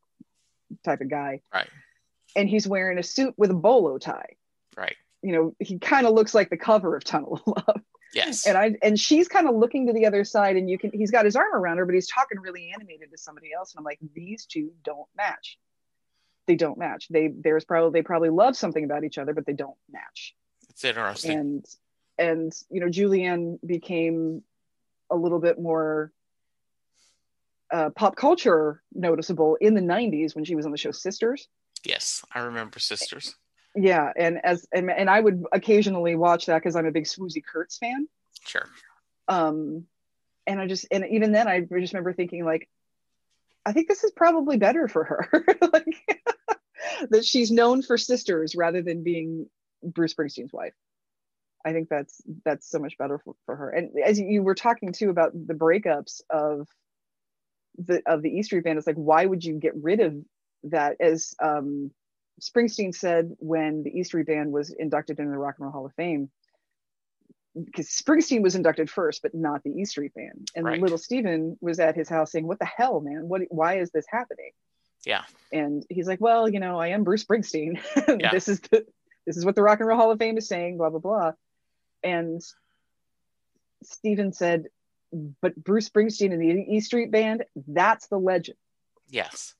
type of guy. Right. And he's wearing a suit with a bolo tie. right You know, he kind of looks like the cover of Tunnel of Love. yes And I and she's kind of looking to the other side, and you can he's got his arm around her, but he's talking really animated to somebody else. And I'm like, these two don't match. They don't match. They there's probably they probably love something about each other, but they don't match. it's interesting And and you know, Julianne became a little bit more uh, pop culture noticeable in the 90s when she was on the show Sisters. yes i remember sisters Yeah, and as and, and I would occasionally watch that because I'm a big Swoosie Kurtz fan. sure um and i just and even then i just remember thinking like i think this is probably better for her [laughs] like that she's known for sisters rather than being bruce springsteen's wife i think that's that's so much better for, for her and as you were talking too about the breakups of the of the e street band it's like why would you get rid of that as um springsteen said when the e street band was inducted into the rock and roll hall of fame because Springsteen was inducted first, but not the E Street Band. And Right. little Steven was at his house saying, "What the hell, man? What? Why is this happening?" Yeah. And he's like, well, you know, I am Bruce Springsteen. [laughs] Yeah. this is the this is what the Rock and Roll Hall of Fame is saying, blah blah blah. And Steven said, but Bruce Springsteen and the E Street Band, that's the legend. Yes.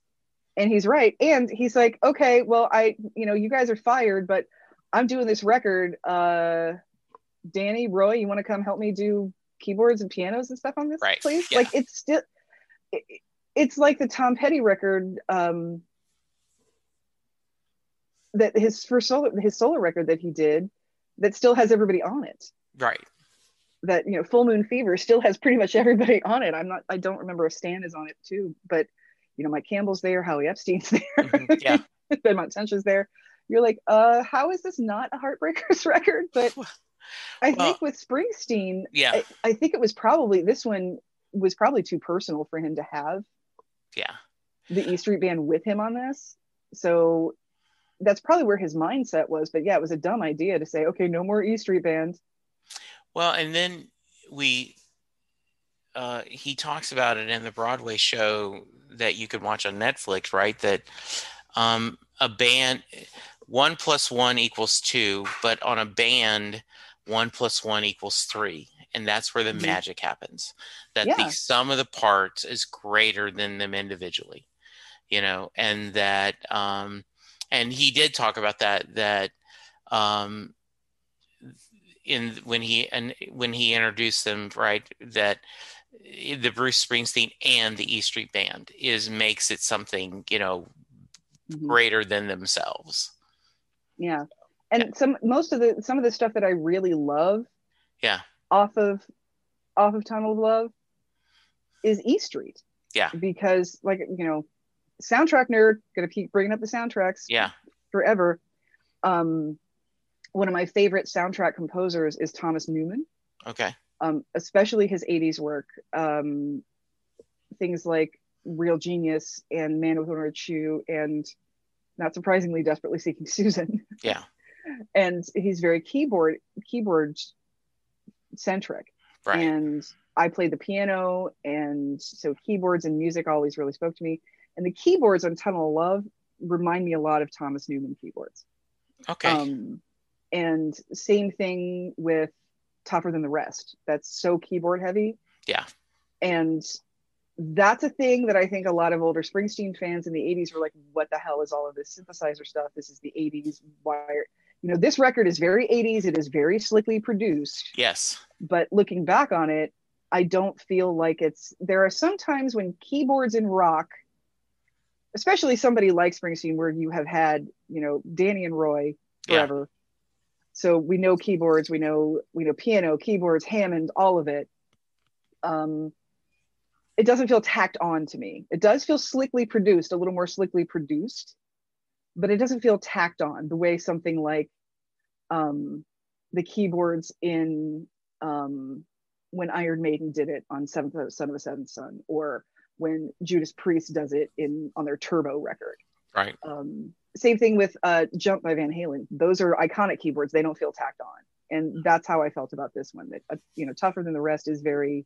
And he's right. And he's like, okay, well, I, you know, you guys are fired, but I'm doing this record. Uh Danny, Roy, you want to come help me do keyboards and pianos and stuff on this, Right. please? Yeah. Like it's still it, it's like the Tom Petty record, um that his first solo his solo record that he did that still has everybody on it. Right. that you know full moon fever still has pretty much everybody [laughs] on it i'm not i don't remember if stan is on it too but you know mike campbell's there howie epstein's [laughs] there Mhm. Yeah. [laughs] Benmont Tench's there you're like uh how is this not a heartbreakers record but i Well- think with springsteen Yeah. I, I think it was probably this one was probably too personal for him to have Yeah. the e street band with him on this so that's probably where his mindset was but yeah it was a dumb idea to say okay no more e street band Well, and then we, uh, he talks about it in the Broadway show that you could watch on Netflix, right? That um, a band, one plus one equals two, but on a band, one plus one equals three. And that's where the Mhm. magic happens. That Yeah. the sum of the parts is greater than them individually, you know, and that, um, and he did talk about that, that, um, in when he and when he introduced them right that the Bruce Springsteen and the E Street Band is makes it something you know Mhm. greater than themselves. yeah and some most of the some of the stuff that i really love Yeah. Off of off of tunnel of love is e street. Yeah. because like you know soundtrack nerd gonna keep bringing up the soundtracks Yeah, forever. Um one of my favorite soundtrack composers is thomas newman. Okay, um especially his 80s work. Um things like real genius and man with one shoe and not surprisingly desperately seeking [laughs] susan. Yeah, and he's very keyboard keyboard centric. Right, and i played the piano and so keyboards and music always really spoke to me. And the keyboards on tunnel of love remind me a lot of thomas newman keyboards. Okay, um, and same thing with tougher than the rest. That's so keyboard heavy. Yeah. and that's a thing that i think a lot of older springsteen fans in the 80s were like what the hell is all of this synthesizer stuff? This is the 80s why are-" you know this record is very 80s it is very slickly produced. Yes, but looking back on it i don't feel like it's there are some times when keyboards in rock especially somebody like springsteen where you have had you know danny and roy forever Yeah. so we know keyboards we know we know piano keyboards hammond all of it. Um it doesn't feel tacked on to me. It does feel slickly produced a little more slickly produced but it doesn't feel tacked on the way something like um the keyboards in um when iron maiden did it on seventh son of a seventh son or when judas priest does it in on their turbo record right, um, same thing with uh, Jump by Van Halen. Those are iconic keyboards. They don't feel tacked on, and that's how I felt about this one. That uh, you know, tougher than the rest is very,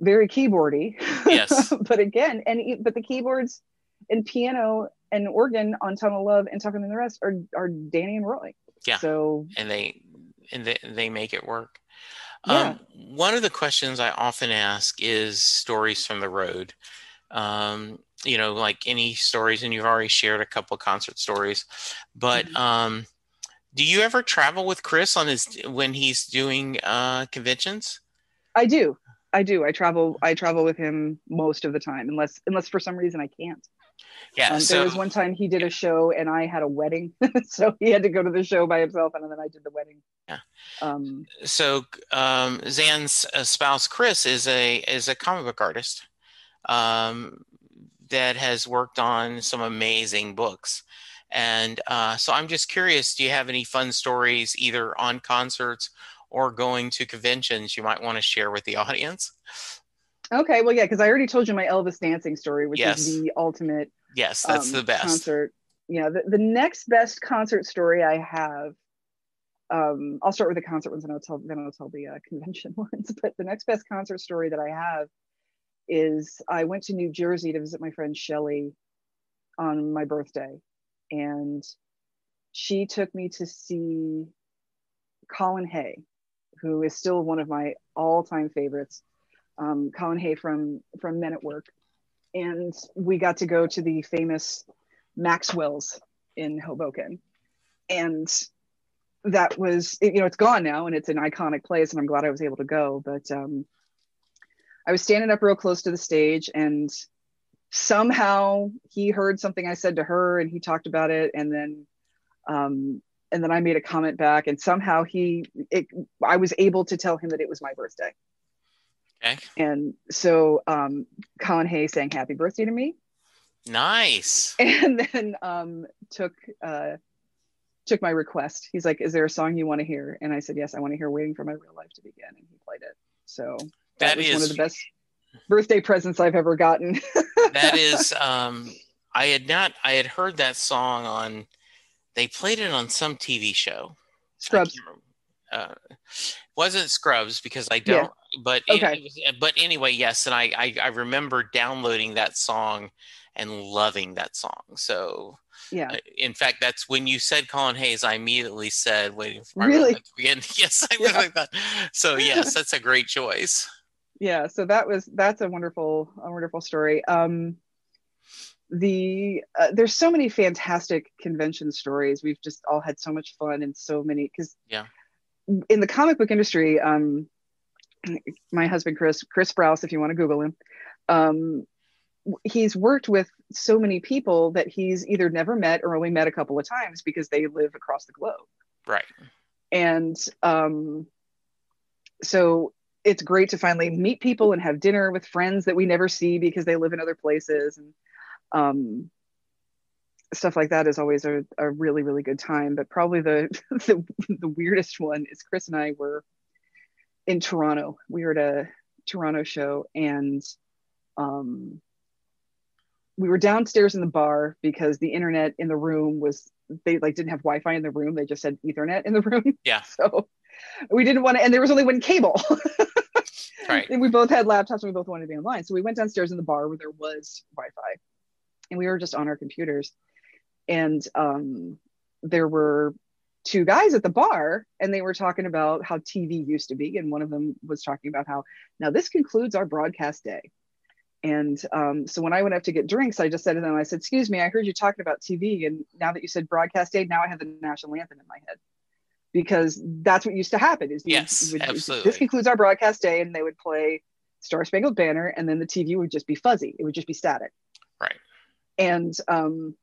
very keyboardy. Yes. [laughs] but again, and but the keyboards and piano and organ on Tunnel of Love and tougher than the rest are are Danny and Roy. Yeah. So and they and they, they make it work. Yeah. Um, one of the questions I often ask is stories from the road. Um, you know, like any stories, and you've already shared a couple concert stories, but Mhm. um, do you ever travel with Chris on his when he's doing uh, conventions? I do. I do. I travel. I travel with him most of the time, unless unless for some reason I can't. Yeah. Um, so there was one time he did a show and I had a wedding, [laughs] so he had to go to the show by himself, and then I did the wedding. Yeah. Um, so um, Xan's uh, spouse Chris is a is a comic book artist um, that has worked on some amazing books, and uh, so I'm just curious. Do you have any fun stories either on concerts or going to conventions you might want to share with the audience? okay, well, yeah, because I already told you my Elvis dancing story, which Yes. is the ultimate Yes, that's um, the best. concert. Yeah, the, the next best concert story I have. Um, I'll start with the concert ones, and I'll tell then I'll tell the uh, [laughs] convention ones. But the next best concert story that I have is I went to New Jersey to visit my friend Shelly on my birthday, and she took me to see Colin Hay, who is still one of my all-time favorites. Um, Colin Hay from from Men at Work, and we got to go to the famous Maxwell's in Hoboken, and that was you know it's gone now and it's an iconic place and i'm glad i was able to go but um, i was standing up real close to the stage and somehow he heard something i said to her and he talked about it and then um, and then i made a comment back and somehow he it, i was able to tell him that it was my birthday Okay. and so um, colin hay sang happy birthday to me Nice. [laughs] and then um, took uh, took my request. He's like, "Is there a song you want to hear?" And I said, "Yes, I want to hear Waiting for My Real Life to Begin." And he played it. So that, That was is one of the best birthday presents I've ever gotten. [laughs] that is um I had not I had heard that song on they played it on some TV show. Scrubs. Uh, wasn't Scrubs because I don't. But Okay. it was- but anyway, yes, and I, I I remember downloading that song and loving that song. So Yeah. uh, in fact, that's when you said Colin Hayes, I immediately said waiting for Really? To. [laughs] Yes, I Yeah. was like that. So yes, [laughs] that's a great choice. yeah so that was that's a wonderful a wonderful story um the uh, there's so many fantastic convention stories we've just all had so much fun and so many because Yeah. in the comic book industry um my husband chris chris Sprouse, if you want to google him um he's worked with so many people that he's either never met or only met a couple of times because they live across the globe. Right. and um, so it's great to finally meet people and have dinner with friends that we never see because they live in other places. And um, stuff like that is always a, a really really good time. But probably the, [laughs] the the weirdest one is chris and i were in toronto we were at a toronto show and um, we were downstairs in the bar because the internet in the room was they like didn't have Wi-Fi in the room. They just had Ethernet in the room. [laughs] Yeah. So we didn't want to, and there was only one cable. [laughs] Right. and we both had laptops and we both wanted to be online. So we went downstairs in the bar where there was Wi-Fi, and we were just on our computers. And um, there were two guys at the bar, and they were talking about how TV used to be. And one of them was talking about how now this concludes our broadcast day. And um, so when I went up to get drinks, I just said to them, I said, "Excuse me, I heard you talking about TV, and now that you said broadcast day, now I have the national anthem in my head." Because that's what used to happen. Is Yes, would- absolutely. This concludes our broadcast day, and they would play Star Spangled Banner, and then the TV would just be fuzzy. It would just be static. Right. And um,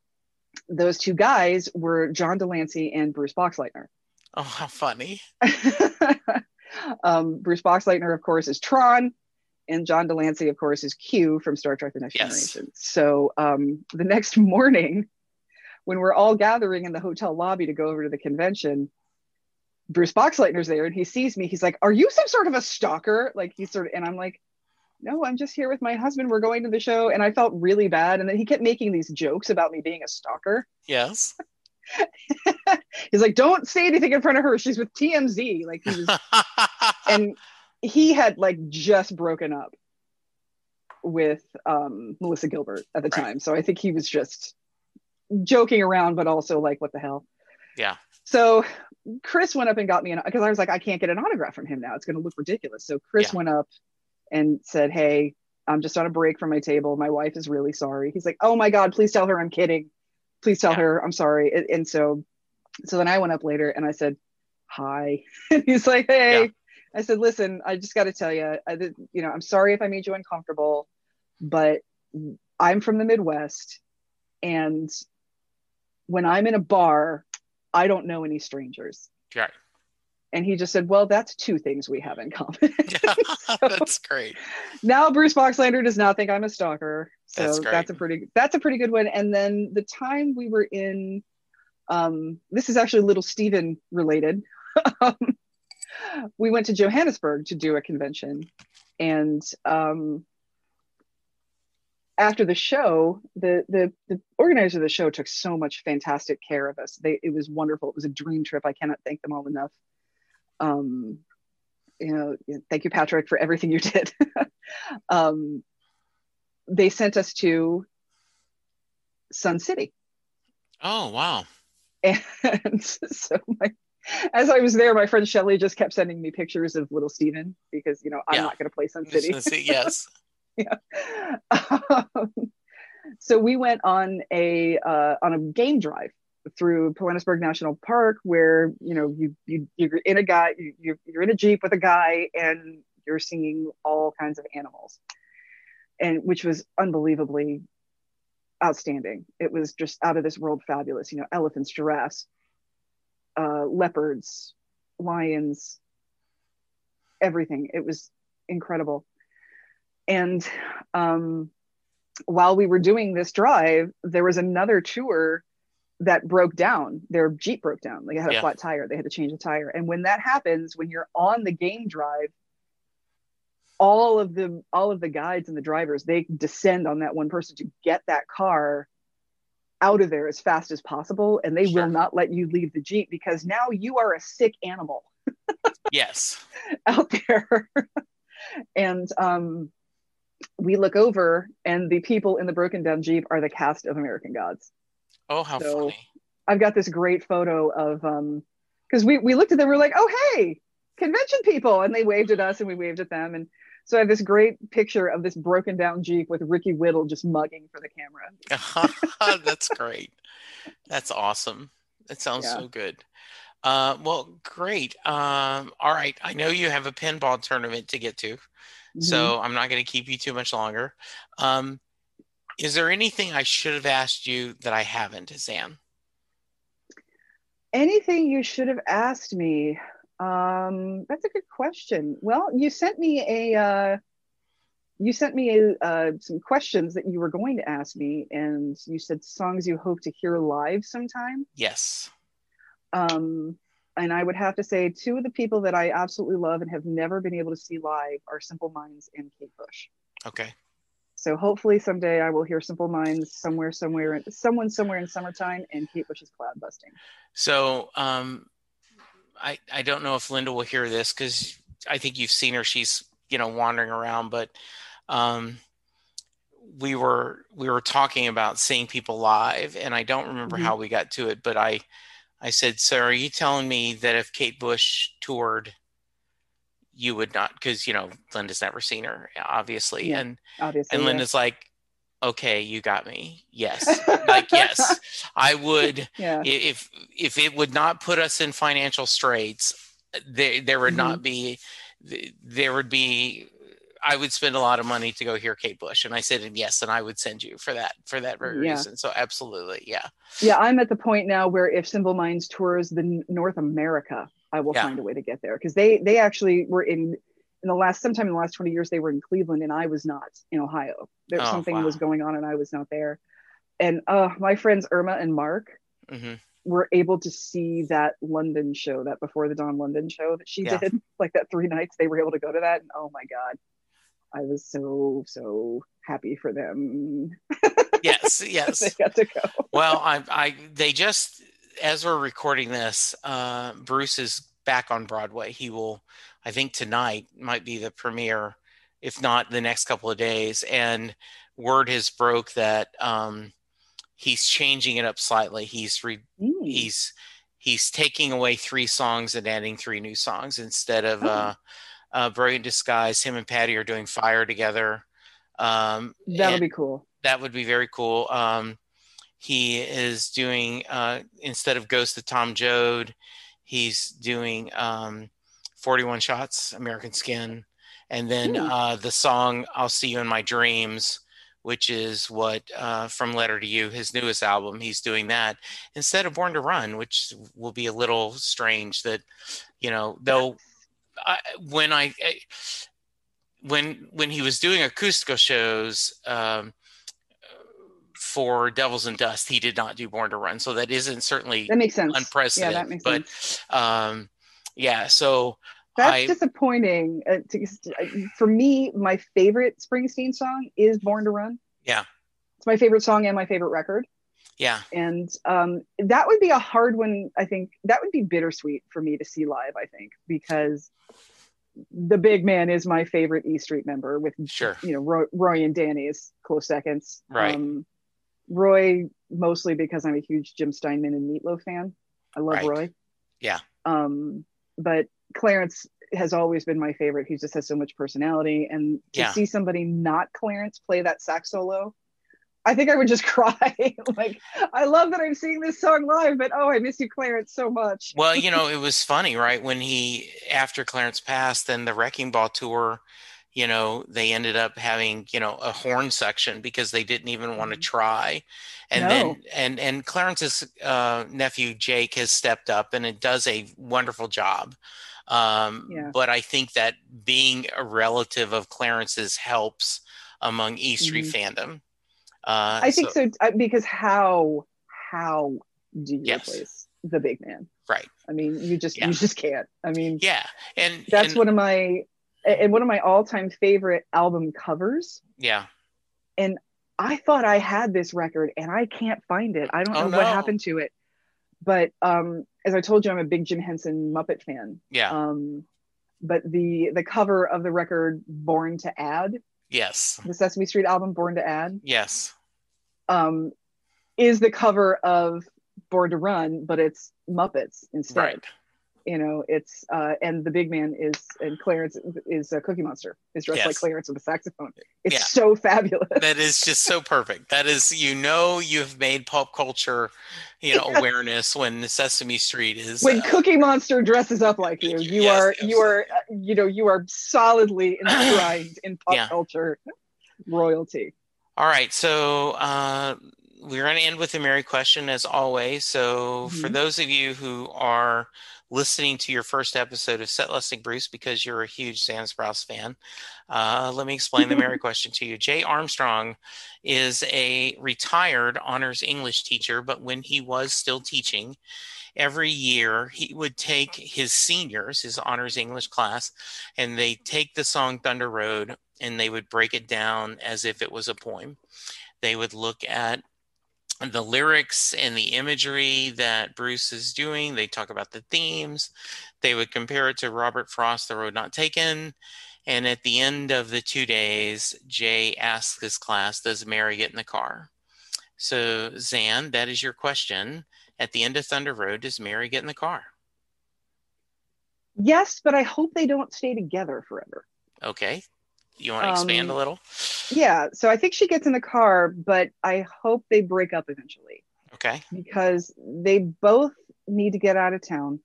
those two guys were John de Lancie and Bruce Boxleitner. Oh, how funny. [laughs] um, Bruce Boxleitner, of course, is Tron, and John de Lancie, of course, is Q from Star Trek: The Next Yes. Generation. So um, the next [laughs] morning, when we're all gathering in the hotel lobby to go over to the convention, Bruce Boxleitner's there, and he sees me. He's like, "Are you some sort of a stalker?" Like he's sort of, and I'm like. No, I'm just here with my husband. We're going to the show. And I felt really bad. And then he kept making these jokes about me being a stalker. Yes. [laughs] He's like, don't say anything in front of her. She's with TMZ. Like he was [laughs] and he had like just broken up with um, Melissa Gilbert at the Right. time. So I think he was just joking around, but also like, what the hell? Yeah. So Chris went up and got me an because I was like, I can't get an autograph from him now. It's going to look ridiculous. So Chris Yeah. went up and said, Hey, I'm just on a break from my table. My wife is really sorry. He's like, Oh my God, please tell her I'm kidding. Please tell Yeah. her I'm sorry. And, and so, so then I went up later and I said, Hi. [laughs] And he's like, Hey. Yeah. I said, Listen, I just got to tell you, I did, you know, I'm sorry if I made you uncomfortable, but I'm from the Midwest. And when I'm in a bar, I don't know any strangers. Right. And he just said, Well, that's two things we have in common. [laughs] [laughs] That's great. now Bruce Boxleitner does not think I'm a stalker. So That's that's, a pretty that's a pretty good one. And then the time we were in um this is actually little Steven related. [laughs] um, we went to Johannesburg to do a convention and um after the show, the, the the organizer of the show took so much fantastic care of us. They it was wonderful. It was a dream trip. I cannot thank them all enough. Um, you know, thank you, Patrick, for everything you did. [laughs] um, they sent us to Sun City. Oh wow! And [laughs] so my, as I was there, my friend Shelly just kept sending me pictures of little Steven because you know I'm Yeah. not going to play Sun City. [laughs] yes. yeah. Um, so we went on a uh, on a game drive through Johannesburg National Park, where you know you you you're in a guy you you're, you're in a jeep with a guy and you're seeing all kinds of animals, and which was unbelievably outstanding. It was just out of this world fabulous. You know, elephants, giraffes, uh, leopards, lions, everything. It was incredible. And um, while we were doing this drive, there was another tour that broke down. Their Jeep broke down. They had a Yeah. flat tire. They had to change the tire. And when that happens, when you're on the game drive, all of the all of the guides and the drivers they descend on that one person to get that car out of there as fast as possible and they Sure. will not let you leave the jeep because now you are a sick animal [laughs] Yes. out there. and um, we look over, and the people in the broken down Jeep are the cast of American Gods. Oh, how So- funny. I've got this great photo of, because we, we looked at them, We're like, oh, hey, convention people. And they waved at us, and we waved at them. And so I have this great picture of this broken down Jeep with Ricky Whittle just mugging for the camera. [laughs] That's [laughs] great. That's awesome. That sounds Yeah. so good. Uh, well, great. Um, all right. I know you have a pinball tournament to get to, Mm-hmm. so I'm not going to keep you too much longer. Um, is there anything I should have asked you that I haven't, Xan? anything you should have asked me um that's a good question well you sent me a uh you sent me a, uh, some questions that you were going to ask me and you said songs you hope to hear live sometime Yes. um and i would have to say two of the people that i absolutely love and have never been able to see live are simple minds and kate bush Okay. So hopefully someday i will hear simple minds somewhere somewhere someone somewhere in summertime and kate bush's cloud busting So, um, I I don't know if Linda will hear this because I think you've seen her. She's you know wandering around, but um, we were we were talking about seeing people live, and I don't remember Mhm. how we got to it, but I I said, "So are you telling me that if Kate Bush toured?" You would not, because you know Linda's never seen her, obviously, Yeah. and obviously and yeah. Linda's like, "Okay, you got me. Yes, [laughs] like yes, I would." yeah if if it would not put us in financial straits there there would not mm-hmm. be there would be I would spend a lot of money to go hear Kate Bush and I said and yes and I would send you for that for that very Yeah. reason so absolutely yeah Yeah, I'm at the point now where if Simple Minds tours the North America, I will Yeah. find a way to get there because they they actually were in in the last sometime in the last 20 years they were in Cleveland and I was not in Ohio. There Oh, something wow. was going on and I was not there. And uh my friends Irma and Mark hmm were able to see that London show, that before the Dawn London show that she Yeah. did, [laughs] like that three nights they were able to go to that. And oh my God, I was so, so happy for them. [laughs] yes yes they got to go. well I I they just as we're recording this uh Bruce is back on Broadway he will I think tonight might be the premiere if not the next couple of days and word has broke that um he's changing it up slightly he's re- Mm. he's he's taking away three songs and adding three new songs instead of Oh. uh, uh brilliant disguise him and patty are doing fire together um That'll be cool. that would be very cool um he is doing uh instead of ghost of tom joad he's doing um 41 shots american skin and then Hmm. uh the song i'll see you in my dreams which is what uh, from letter to you his newest album he's doing that instead of born to run which will be a little strange that you know though I, when i I- when when he was doing acoustical shows um, for devils and dust he did not do born to run so that isn't certainly That makes sense. unprecedented Yeah, that makes but sense. um yeah so That's I- disappointing. Uh, to, for me, my favorite Springsteen song is "Born to Run." Yeah. it's my favorite song and my favorite record. yeah And um, that would be a hard one. I think that would be bittersweet for me to see live. I think because the big man is my favorite E Street member, with Sure. you know Roy, Roy and Danny as close seconds. Right. Um, Roy mostly because I'm a huge Jim Steinman and Meatloaf fan. I love Right. Roy. Yeah. Um, but Clarence has always been my favorite. He just has so much personality, and to Yeah. see somebody not Clarence play that sax solo, I think I would just [laughs] cry. like, I love that I'm seeing this song live, but oh, I miss you, Clarence, so much. Well, you [laughs] know, it was funny, right? When he, after Clarence passed, then the Wrecking Ball tour, you know, they ended up having, you know, a horn section because they didn't even want to Mhm. try. And No. then, and, and Clarence's uh, nephew, Jake, has stepped up and it does a wonderful job. Um, Yeah. But I think that being a relative of Clarence's helps among E Street fandom. Uh, I think so, uh, because how how do you Yes. replace the big man? Right. I mean, you just Yeah. you just can't. I mean, Yeah. And that's and, one of my and one of my all-time favorite album covers. yeah. And I thought I had this record and I can't find it. I don't Oh, know what happened to it. But um, as I told you, I'm a big Jim Henson Muppet fan. Yeah. Um, but the the cover of the record "Born to Add," yes. the Sesame Street album "Born to Add," Yes. um, is the cover of Born to Run, but it's Muppets instead. Right. You know, it's uh, and the big man is and Clarence is a Cookie Monster. Is dressed like Clarence with a saxophone. It's Yeah. so fabulous. that is just so perfect. That is, you know, you've made pop culture, you know, [laughs] awareness when Sesame Street is. when uh, Cookie Monster dresses up like you, you Yes, are you are uh, you know you are solidly [clears throat] enshrined in pop Yeah. culture royalty. all right, so uh, we're going to end with a merry question as always. So for Mhm. those of you who are listening to your first episode of Set Lusting Bruce because you're a huge Xan Sprouse fan, uh, let me explain the Mary [laughs] question to you. Jay Armstrong is a retired honors English teacher, but when he was still teaching, every year he would take his seniors, his honors English class, and they take the song Thunder Road and they would break it down as if it was a poem. They would look at the lyrics and the imagery that Bruce is doing. They talk about the themes. They would compare it to Robert Frost, The Road Not Taken. And at the end of the two days, Jay asks his class, Does Mary get in the car? So, Xan, that is your question. At the end of Thunder Road, does Mary get in the car? Yes, but I hope they don't stay together forever. Okay. You want to expand a Um, little? Yeah, so I think she gets in the car, but I hope they break up eventually Okay. because they both need to get out of town.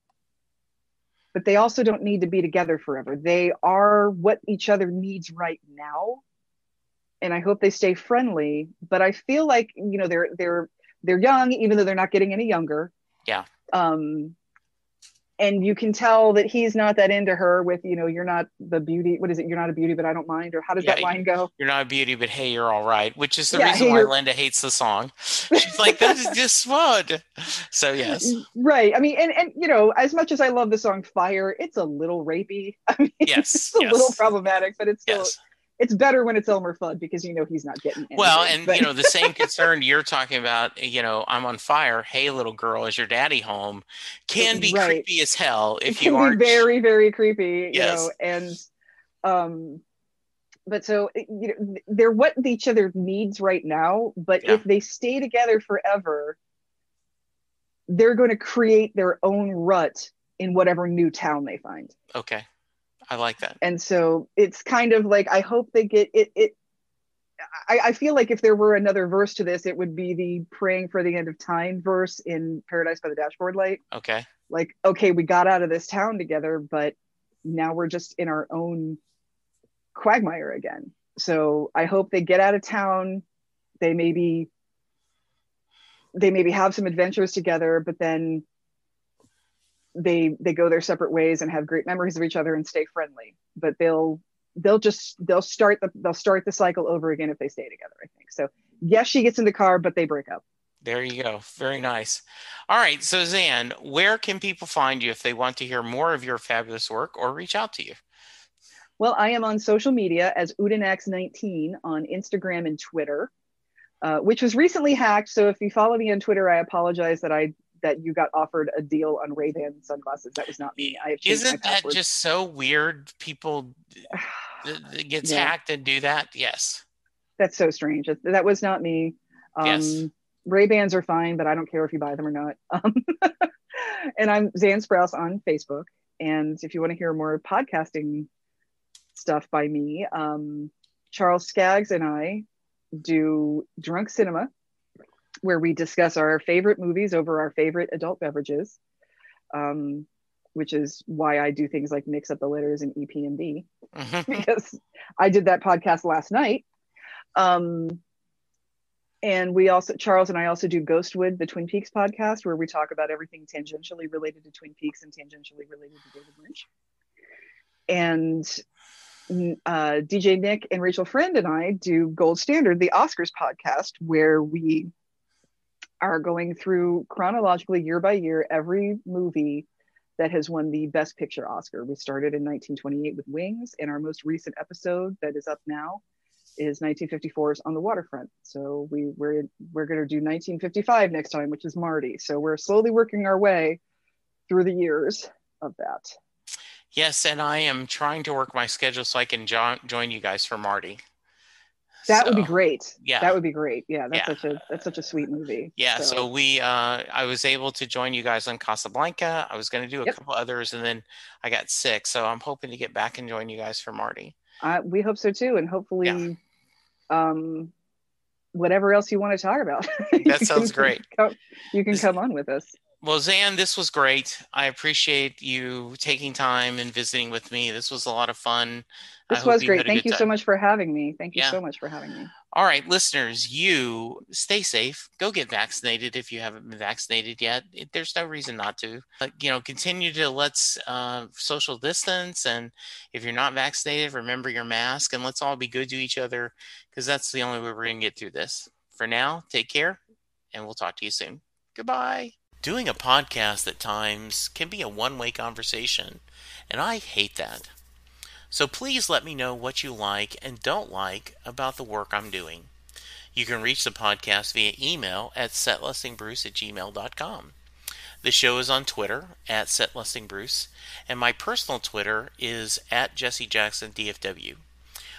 But they also don't need to be together forever. They are what each other needs right now. And I hope they stay friendly, but I feel like, you know, they're they're they're young even though they're not getting any younger. Yeah. Um and you can tell that he's not that into her with, you know, you're not the beauty. What is it? You're not a beauty, but I don't mind. Or how does Yeah, that line go? You're not a beauty, but hey, you're all right, which is the Yeah, reason hey, why you're- Linda hates the song. [laughs] She's like, that is just fun. So, yes. Mm, right. I mean, and and you know, as much as I love the song Fire, it's a little rapey. [laughs] I mean, Yes, it's a yes. little problematic, but it's still Yes. It's better when it's Elmer Fudd because you know he's not getting anything. Well, and But- you know, the same [laughs] concern you're talking about, you know, I'm on fire. Hey, little girl, is your daddy home? Can be Right. creepy as hell if can you aren't. very very creepy you Yes. know and um but so you know they're what each other needs right now but Yeah. if they stay together forever they're going to create their own rut in whatever new town they find Okay. I like that. and so it's kind of like i hope they get it it I, I feel like if there were another verse to this, it would be the praying for the end of time verse in Paradise by the Dashboard Light. Okay. like okay we got out of this town together but now we're just in our own quagmire again so i hope they get out of town they maybe they maybe have some adventures together but then they they go their separate ways and have great memories of each other and stay friendly but they'll they'll just they'll start the they'll start the cycle over again if they stay together i think so yes she gets in the car but they break up There you go. Very nice. All right. So, Xan, where can people find you if they want to hear more of your fabulous work or reach out to you? Well, I am on social media as udanax19 on Instagram and Twitter, uh, which was recently hacked. So if you follow me on Twitter, I apologize that I that you got offered a deal on Ray Ban sunglasses. That was not me. I have Isn't that just so weird? People [sighs] get Yeah. hacked and do that. Yes. That's so strange. That- That was not me. Um, Yes. Ray Bans are fine, but I don't care if you buy them or not. [laughs] Um, and I'm Xan Sprouse on Facebook. And if you want to hear more podcasting stuff by me, um, Charles Skaggs and I do Drunk Cinema, where we discuss our favorite movies over our favorite adult beverages, um, which is why I do things like mix up the letters in EPMD, and D Mhm. [laughs] because I did that podcast last night. Um, and we also, Charles and I also do Ghostwood, the Twin Peaks podcast, where we talk about everything tangentially related to Twin Peaks and tangentially related to David Lynch. And uh, DJ Nick and Rachel Friend and I do Gold Standard, the Oscars podcast, where we are going through chronologically year by year every movie that has won the Best Picture Oscar. We started in 1928 with Wings, and our most recent episode that is up now is 1954's On the Waterfront. So we we're we're going to do 1955 next time, which is Marty. So we're slowly working our way through the years of that. Yes, and I am trying to work my schedule so I can jo- join you guys for Marty. That would be great. Yeah. That would be great. Yeah, that's Yeah. such a that's such a sweet movie. Yeah, so, we uh I was able to join you guys on Casablanca. I was going to do a Yep. couple others and then I got sick, so I'm hoping to get back and join you guys for Marty. I, we hope so too, and hopefully, um, whatever else you want to talk about. [laughs] That sounds great. Come, you can come on with us. Well, Xan, this was great. I appreciate you taking time and visiting with me. This was a lot of fun. This was great. Thank you so much for having me. Thank you Yeah. so much for having me. All right, listeners, you stay safe. Go get vaccinated if you haven't been vaccinated yet. There's no reason not to. But, you know, continue to let's uh, social distance. And if you're not vaccinated, remember your mask and let's all be good to each other because that's the only way we're going to get through this. For now, take care and we'll talk to you soon. Goodbye. Doing a podcast at times can be a one way conversation, and I hate that. So please let me know what you like and don't like about the work I'm doing. You can reach the podcast via email at setlustingbruce at gmail.com. The show is on Twitter at setlustingbruce, and my personal Twitter is at Jesse Jackson DFW.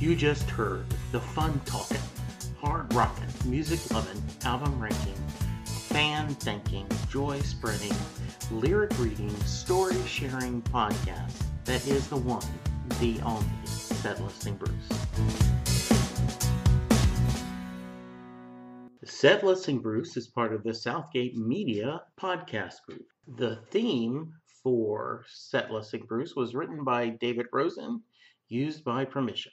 You just heard the fun talking, hard rocking, music loving, album ranking, fan thinking, joy spreading, lyric reading, story sharing podcast that is the one, the only, Set Lusting Bruce. Set Lusting Bruce is part of the Southgate Media podcast group. The theme for Set Lusting Bruce was written by David Rosen, used by permission.